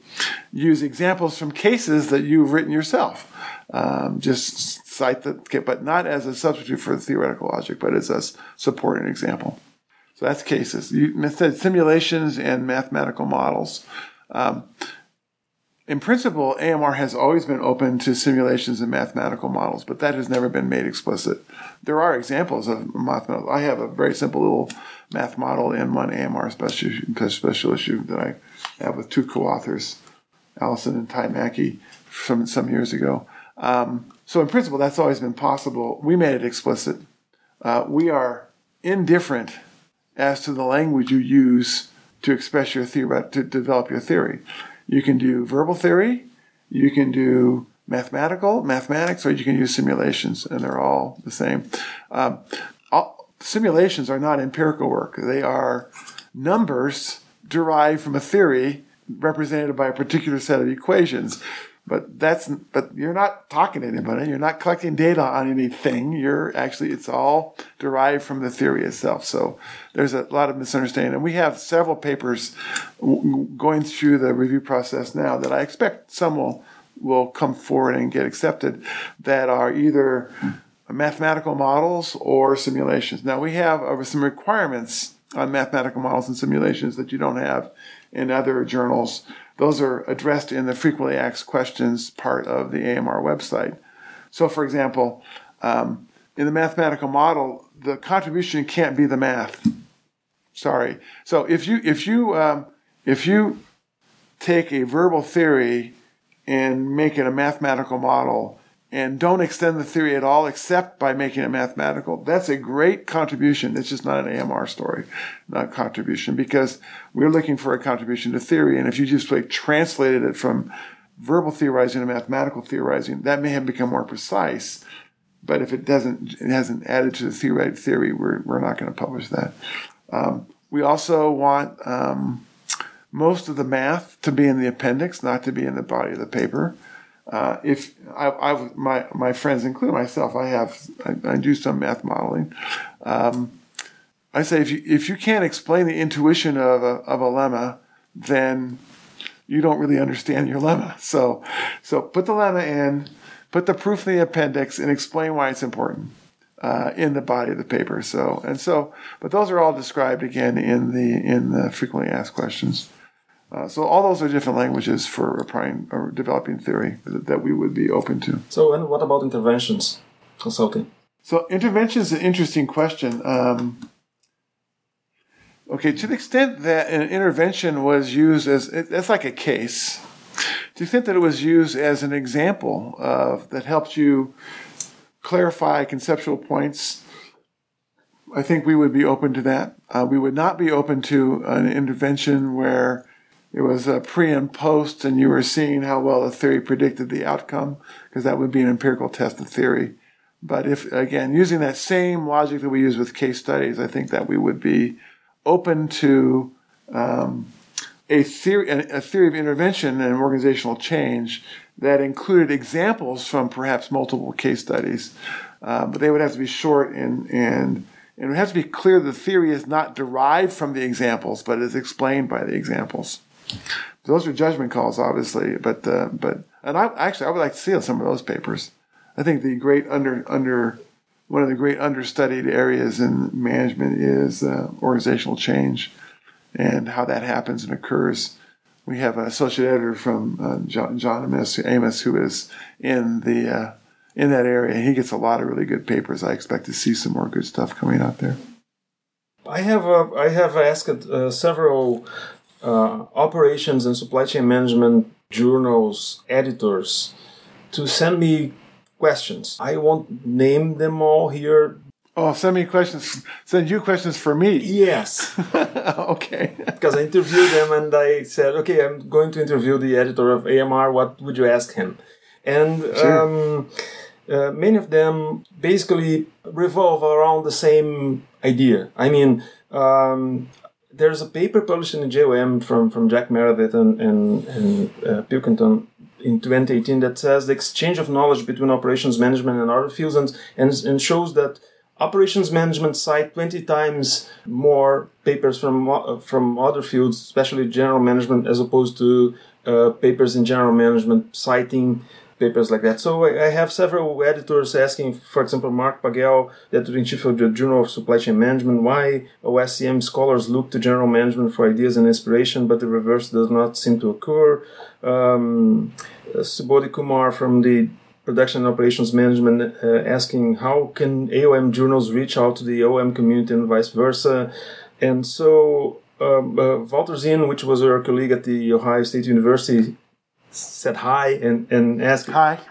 use examples from cases that you've written yourself. Um, just cite the, but not as a substitute for theoretical logic, but as a supporting example. So that's cases. You said simulations and mathematical models. Um, in principle, AMR has always been open to simulations and mathematical models, but that has never been made explicit. There are examples of mathematical. I have a very simple little math model in one AMR special, special issue that I have with two co-authors, Alison and Ty Mackey, from some years ago. Um, so in principle, that's always been possible. We made it explicit. Uh, we are indifferent as to the language you use to express your theory, to develop your theory. You can do verbal theory, you can do mathematical, mathematics, or you can use simulations, and they're all the same. Um, all, simulations are not empirical work. They are numbers derived from a theory represented by a particular set of equations. But that's but you're not talking to anybody. You're not collecting data on anything. You're actually it's all derived from the theory itself. So there's a lot of misunderstanding, and we have several papers going through the review process now that I expect some will will come forward and get accepted that are either mathematical models or simulations. Now we have uh, some requirements on mathematical models and simulations that you don't have in other journals those are addressed in the frequently asked questions part of the AMR website. So, for example, um, in the mathematical model, the contribution can't be the math. Sorry. So if you if you um, if you take a verbal theory and make it a mathematical model, and don't extend the theory at all except by making it mathematical. That's a great contribution. It's just not an AMR story, not contribution, because we're looking for a contribution to theory. And if you just like translated it from verbal theorizing to mathematical theorizing, that may have become more precise. But if it doesn't, it hasn't added to the theory, theory we're, we're not going to publish that. Um, we also want um, most of the math to be in the appendix, not to be in the body of the paper. Uh, if I, I, my my friends, including myself, I have I, I do some math modeling. Um, I say if you if you can't explain the intuition of a of a lemma, then you don't really understand your lemma. So so put the lemma in, put the proof in the appendix, and explain why it's important. Uh, in the body of the paper. So and so, but those are all described again in the in the frequently asked questions. Uh, so all those are different languages for applying or developing theory that, that we would be open to. So, and what about interventions consulting? So, intervention is an interesting question. Um, okay, to the extent that an intervention was used as that's like a case, to the extent that it was used as an example of that helped you clarify conceptual points. I think we would be open to that. Uh, we would not be open to an intervention where it was a pre and post, and you were seeing how well the theory predicted the outcome, because that would be an empirical test of theory. But if, again, using that same logic that we use with case studies, I think that we would be open to um, a theory, a theory of intervention and organizational change that included examples from perhaps multiple case studies, uh, but they would have to be short and and and it would have to be clear the theory is not derived from the examples, but is explained by the examples. Those are judgment calls, obviously, but uh, but and I actually I would like to see some of those papers. I think the great under under one of the great understudied areas in management is uh, organizational change and how that happens and occurs. We have an associate editor from uh, John, Amis, Amis, who is in the uh, in that area. He gets a lot of really good papers. I expect to see some more good stuff coming out there. I have uh, I have asked uh, several uh, operations and supply chain management journals editors to send me questions. I won't name them all here. Oh, send me questions. Send you questions for me. Yes. okay. because I interviewed them and I said, okay, I'm going to interview the editor of AMR. What would you ask him? And Sure. um, uh, many of them basically revolve around the same idea. I mean, um, there's a paper published in the JOM from, from Jack Meredith and, and, and uh, Pilkington in 2018 that says the exchange of knowledge between operations management and other fields and, and, and shows that operations management cite 20 times more papers from uh, from other fields, especially general management, as opposed to uh, papers in general management citing papers like that. So I I have several editors asking, for example, Mark Pagell, the editor-in-chief of the Journal of Supply Chain Management, why OSCM scholars look to general management for ideas and inspiration, but the reverse does not seem to occur. Um, Subodha Kumar from the production and operations management uh, asking how can AOM journals reach out to the OM community and vice versa. And so um, uh, Walter Zinn, which was our colleague at the Ohio State University, said hi and, and asked Hi.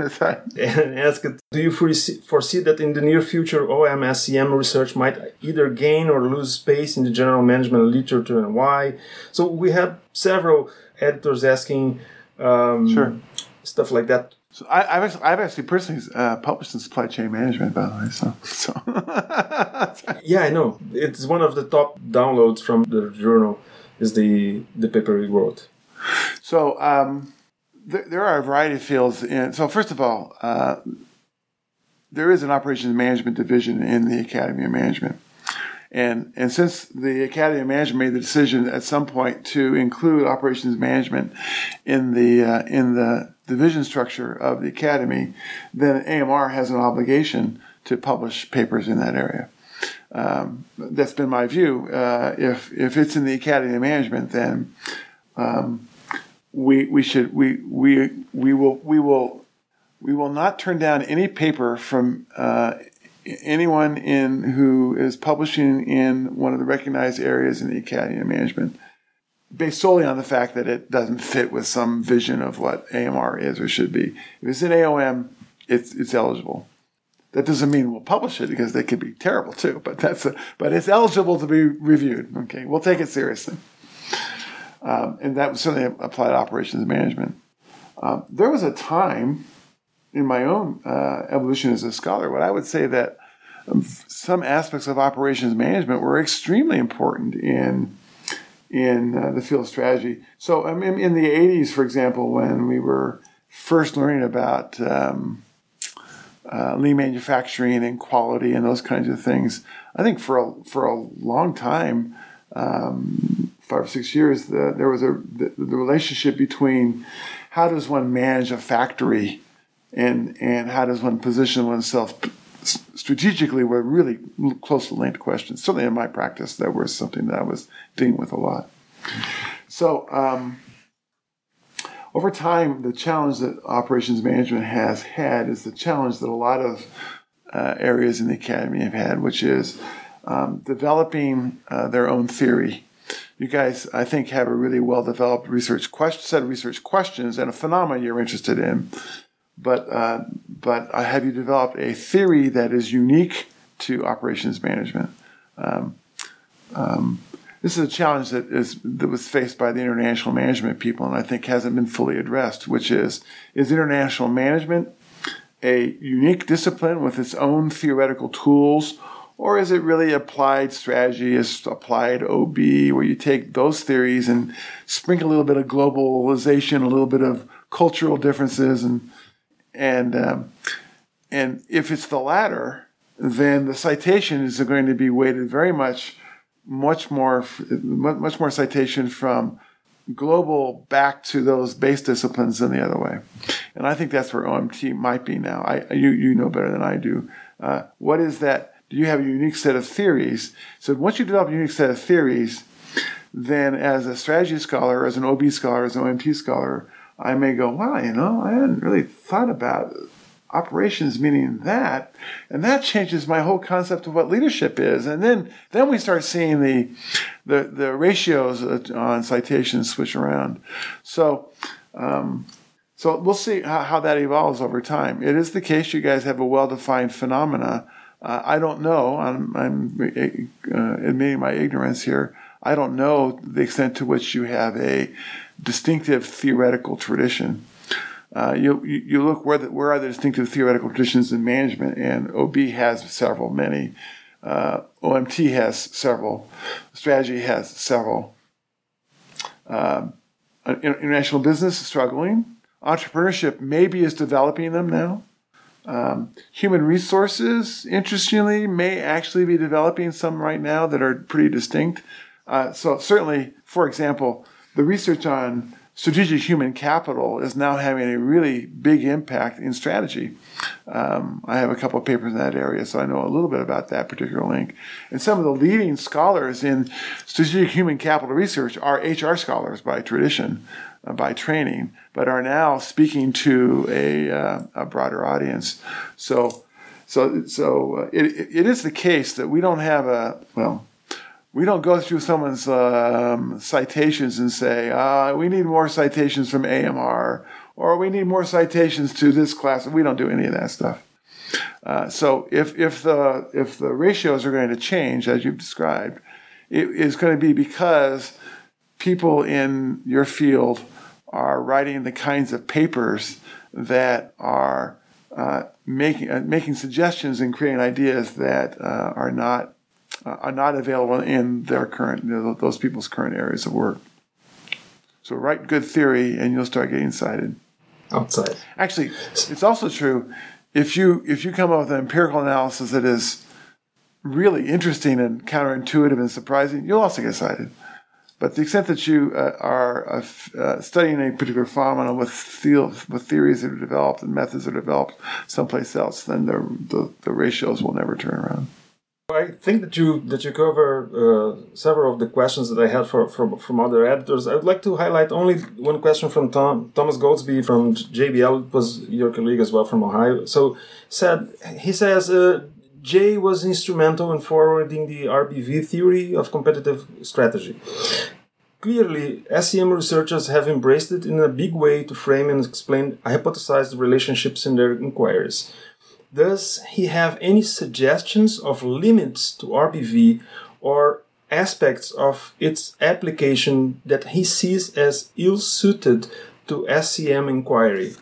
And asked, do you foresee, foresee that in the near future OM SCM research might either gain or lose space in the general management literature and why? So we have several editors asking um, Sure. stuff like that. So I, I've actually, I've actually personally uh, published in supply chain management, by the way. So, so Yeah, I know. It's one of the top downloads from the journal is the the paper we wrote. So um, there, there are a variety of fields. In, so first of all, uh, there is an operations management division in the Academy of Management. And, and since the Academy of Management made the decision at some point to include operations management in the uh, in the division structure of the Academy, then AMR has an obligation to publish papers in that area. Um, that's been my view. Uh, if if it's in the Academy of Management, then um, we we should we we we will we will we will not turn down any paper from uh, anyone in who is publishing in one of the recognized areas in the Academy of Management, based solely on the fact that it doesn't fit with some vision of what AMR is or should be. If it's in AOM, it's it's eligible. That doesn't mean we'll publish it because they could be terrible too. But that's a, but it's eligible to be reviewed. Okay, we'll take it seriously. Um, and that would certainly apply to operations management. Um, there was a time in my own uh, evolution as a scholar when I would say that um, some aspects of operations management were extremely important in in uh, the field of strategy. So, I mean, in the '80s, for example, when we were first learning about um, uh, lean manufacturing and quality and those kinds of things, I think for a, for a long time, um, five or six years, the, there was a the, the relationship between how does one manage a factory and and how does one position oneself strategically were really closely linked questions. Certainly in my practice, that was something that I was dealing with a lot. So um, over time, the challenge that operations management has had is the challenge that a lot of uh, areas in the academy have had, which is um, developing uh, their own theory. You guys, I think, have a really well developed research question, set of research questions and a phenomena you're interested in but uh, but uh, have you developed a theory that is unique to operations management? Um, um, this is a challenge that is that was faced by the international management people, and I think hasn't been fully addressed. Which is is international management a unique discipline with its own theoretical tools, or is it really applied strategy? Is applied OB, where you take those theories and sprinkle a little bit of globalization, a little bit of cultural differences, and and um, and if it's the latter, then the citation is going to be weighted very much, much more, much more citation from global back to those base disciplines than the other way. And I think that's where OMT might be now. I you you know better than I do. Uh, what is that? You have a unique set of theories? So once you develop a unique set of theories, then as a strategy scholar, as an OB scholar, as an OMT scholar, I may go, wow, you know, I hadn't really thought about operations meaning that, and that changes my whole concept of what leadership is. And then then we start seeing the the, the ratios on citations switch around. So. Um, so we'll see how, how that evolves over time. It is the case you guys have a well-defined phenomena Uh, I don't know. I'm, I'm uh, admitting my ignorance here. I don't know the extent to which you have a distinctive theoretical tradition. Uh, you, you look where the, where are the distinctive theoretical traditions in management, and OB has several, many. Uh, OMT has several. Strategy has several. Um, international business is struggling. Entrepreneurship maybe is developing them now. Um, human resources, interestingly, may actually be developing some right now that are pretty distinct. Uh, so, certainly, for example, the research on strategic human capital is now having a really big impact in strategy. Um, I have a couple of papers in that area, so I know a little bit about that particular link. And some of the leading scholars in strategic human capital research are HR scholars by tradition, by training, but are now speaking to a, uh, a broader audience. So, so, so uh, it, it is the case that we don't have a well we don't go through someone's um, citations and say, uh, we need more citations from AMR or we need more citations to this class. We don't do any of that stuff. Uh, so if, if, the, if the ratios are going to change, as you've described, it is going to be because people in your field are writing the kinds of papers that are uh, making, uh, making suggestions and creating ideas that uh, are not uh, are not available in their current, those people's current areas of work. So write good theory, and you'll start getting cited. Outside. Actually, it's also true if you if you come up with an empirical analysis that is really interesting and counterintuitive and surprising, you'll also get cited. But the extent that you uh, are uh, uh, studying a particular phenomenon with, with theories that are developed and methods that are developed someplace else, then the, the, the ratios will never turn around. I think that you that you cover uh, several of the questions that I had for, from from other editors. I would like to highlight only one question from Tom, Thomas Goldsby from JBL. Was your colleague as well from Ohio. So said he says uh, Jay was instrumental in forwarding the RBV theory of competitive strategy. Clearly, SCM researchers have embraced it in a big way to frame and explain hypothesized relationships in their inquiries. Does he have any suggestions of limits to RBV or aspects of its application that he sees as ill suited to SCM inquiry?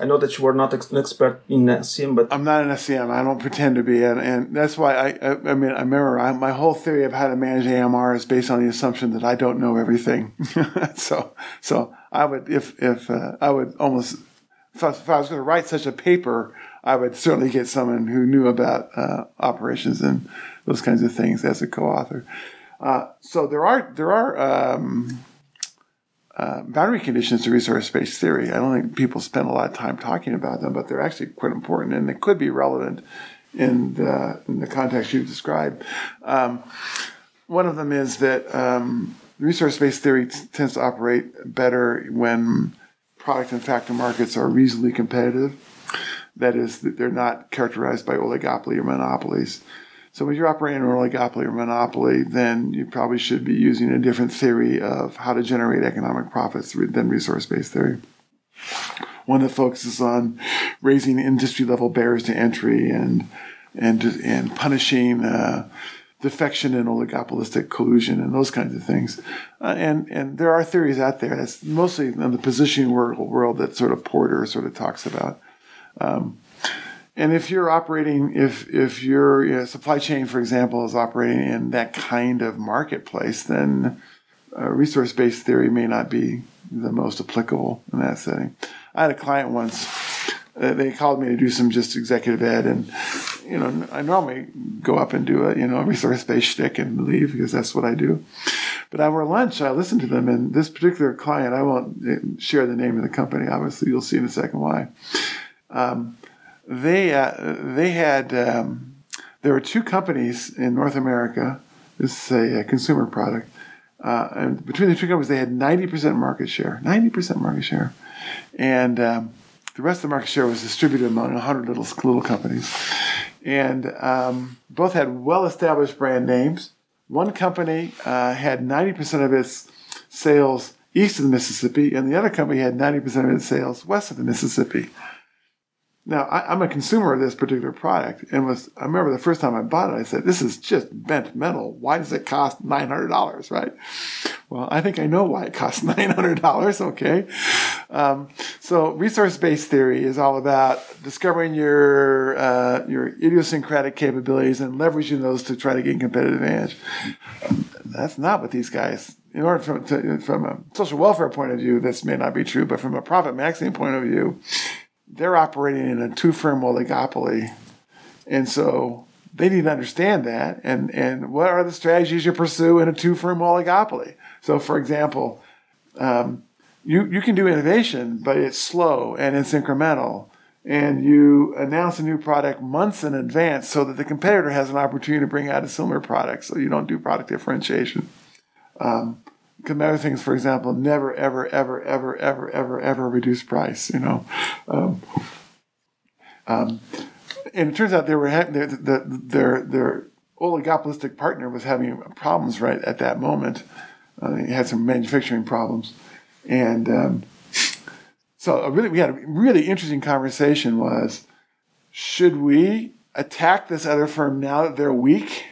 I know that you are not an expert in SCM, but I'm not an SCM. I don't pretend to be, and, and that's why I, I, I mean, I remember I, my whole theory of how to manage AMR is based on the assumption that I don't know everything. so, so I would, if if uh, I would almost, if I, I was going to write such a paper, I would certainly get someone who knew about uh, operations and those kinds of things as a co-author. Uh, so there are there are um, uh, boundary conditions to resource-based theory. I don't think people spend a lot of time talking about them, but they're actually quite important and they could be relevant in the, in the context you've described. Um, one of them is that um, resource-based theory t- tends to operate better when product and factor markets are reasonably competitive that is, that they're not characterized by oligopoly or monopolies. So when you're operating in an oligopoly or monopoly, then you probably should be using a different theory of how to generate economic profits than resource-based theory. One that focuses on raising industry level barriers to entry and and and punishing uh, defection and oligopolistic collusion and those kinds of things. Uh, and and there are theories out there. That's mostly in the positioning world, world that sort of Porter sort of talks about. Um, and if you're operating, if if your you know, supply chain, for example, is operating in that kind of marketplace, then uh, resource-based theory may not be the most applicable in that setting. I had a client once. Uh, they called me to do some just executive ed, and you know, I normally go up and do a you know resource-based shtick and leave because that's what I do. But over lunch, I listened to them, and this particular client, I won't uh, share the name of the company. Obviously, you'll see in a second why um, they uh, they had um, there were two companies in North America. This is a, a consumer product, uh, and between the two companies, they had ninety percent market share. Ninety percent market share, and um, the rest of the market share was distributed among hundred little little companies, and um, both had well-established brand names. One company uh, had ninety percent of its sales east of the Mississippi, and the other company had ninety percent of its sales west of the Mississippi. Now I, am a consumer of this particular product, and was I remember the first time I bought it, I said, "This is just bent metal. Why does it cost nine hundred dollars?" Right? Well, I think I know why it costs nine hundred dollars. Okay, um, so resource-based theory is all about discovering your uh, your idiosyncratic capabilities and leveraging those to try to gain competitive advantage. That's not what these guys in order from, to, from a social welfare point of view, this may not be true, but from a profit maximizing point of view, they're operating in a two firm oligopoly. And so they need to understand that. And, and what are the strategies you pursue in a two firm oligopoly? So, for example, um, you, you can do innovation, but it's slow and it's incremental. And you announce a new product months in advance so that the competitor has an opportunity to bring out a similar product so you don't do product differentiation. Um, other things, for example, never, ever, ever, ever, ever, ever, ever reduce price. You know, um, um, and it turns out they were ha- their, their their oligopolistic partner was having problems right at that moment. Uh, he had some manufacturing problems, and um, so really we had a really interesting conversation. Was should we attack this other firm now that they're weak?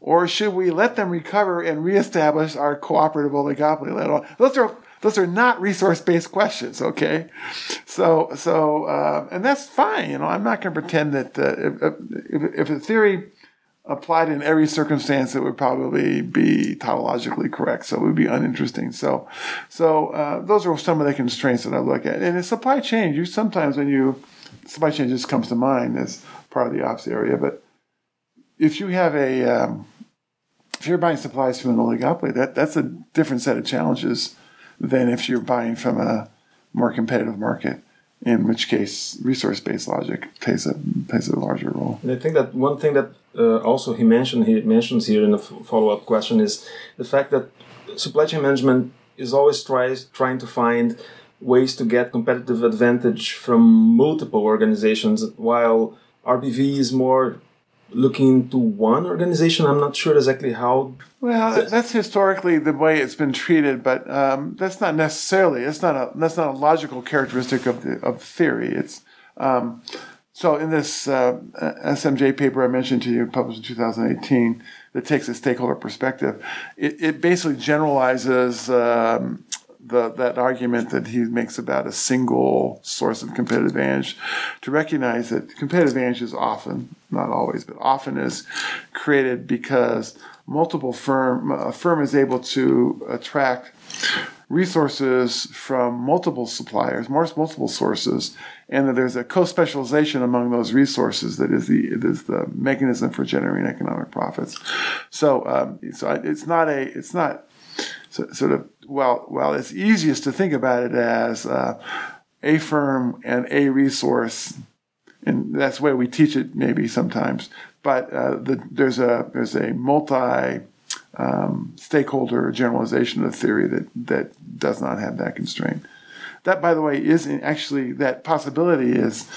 Or should we let them recover and reestablish our cooperative oligopoly? Those are those are not resource-based questions, okay? So, so, uh, and that's fine. You know, I'm not going to pretend that uh, if, if, a theory applied in every circumstance, it would probably be tautologically correct. So it would be uninteresting. So, so uh, those are some of the constraints that I look at. And in supply chain, you sometimes when you supply chain just comes to mind as part of the ops area, but if you have a um, if you're buying supplies from an oligopoly, that that's a different set of challenges than if you're buying from a more competitive market. In which case, resource-based logic plays a plays a larger role. And I think that one thing that uh, also he mentioned he mentions here in the follow-up question is the fact that supply chain management is always tries trying to find ways to get competitive advantage from multiple organizations, while RBV is more looking into one organization. I'm not sure exactly how. Well, that's historically the way it's been treated, but um, that's not necessarily. It's not a that's not a logical characteristic of the of theory. It's um, so in this uh, SMJ paper I mentioned to you, published in 2018, that takes a stakeholder perspective. It, it basically generalizes um, the, that argument that he makes about a single source of competitive advantage to recognize that competitive advantage is often, not always, but often is created because multiple firm a firm is able to attract resources from multiple suppliers, multiple sources, and that there's a co-specialization among those resources that is the is the mechanism for generating economic profits. So, um, so it's not a it's not sort of well, well, it's easiest to think about it as uh, a firm and a resource, and that's the way we teach it maybe sometimes. But uh, the, there's a there's a multi um, stakeholder generalization of the theory that that does not have that constraint. That, by the way, is actually that possibility is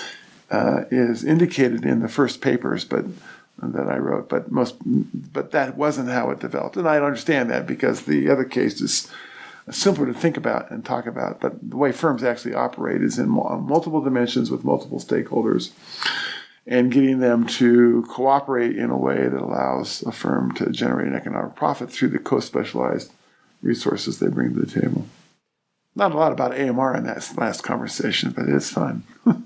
uh, is indicated in the first papers, but that I wrote. But most, but that wasn't how it developed, and I understand that because the other case is simpler to think about and talk about. But the way firms actually operate is in multiple dimensions with multiple stakeholders and getting them to cooperate in a way that allows a firm to generate an economic profit through the co specialized resources they bring to the table. Not a lot about AMR in that last conversation, but it's fun.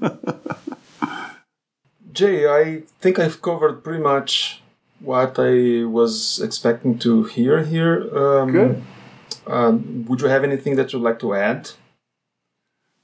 Jay, I think I've covered pretty much what I was expecting to hear here. Um, Good. Um, would you have anything that you'd like to add?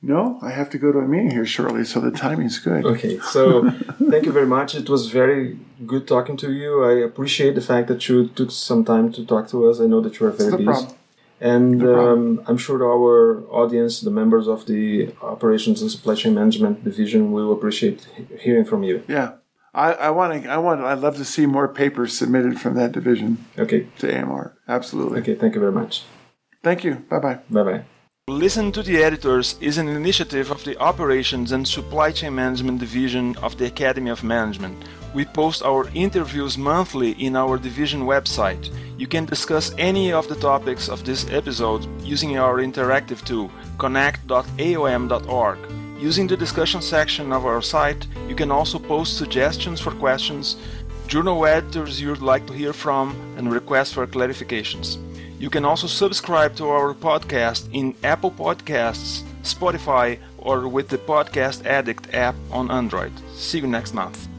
No, I have to go to a meeting here shortly, so the timing's good. Okay, so thank you very much. It was very good talking to you. I appreciate the fact that you took some time to talk to us. I know that you are very no busy. Problem. And no um, I'm sure our audience, the members of the Operations and Supply Chain Management Division, will appreciate hearing from you. Yeah, I, I want to. I want. I'd love to see more papers submitted from that division. Okay. To AMR, absolutely. Okay. Thank you very much. Thank you. Bye bye. Bye bye. Listen to the Editors is an initiative of the Operations and Supply Chain Management Division of the Academy of Management. We post our interviews monthly in our division website. You can discuss any of the topics of this episode using our interactive tool, connect.aom.org. Using the discussion section of our site, you can also post suggestions for questions, journal editors you'd like to hear from, and requests for clarifications. You can also subscribe to our podcast in Apple Podcasts, Spotify, or with the Podcast Addict app on Android. See you next month.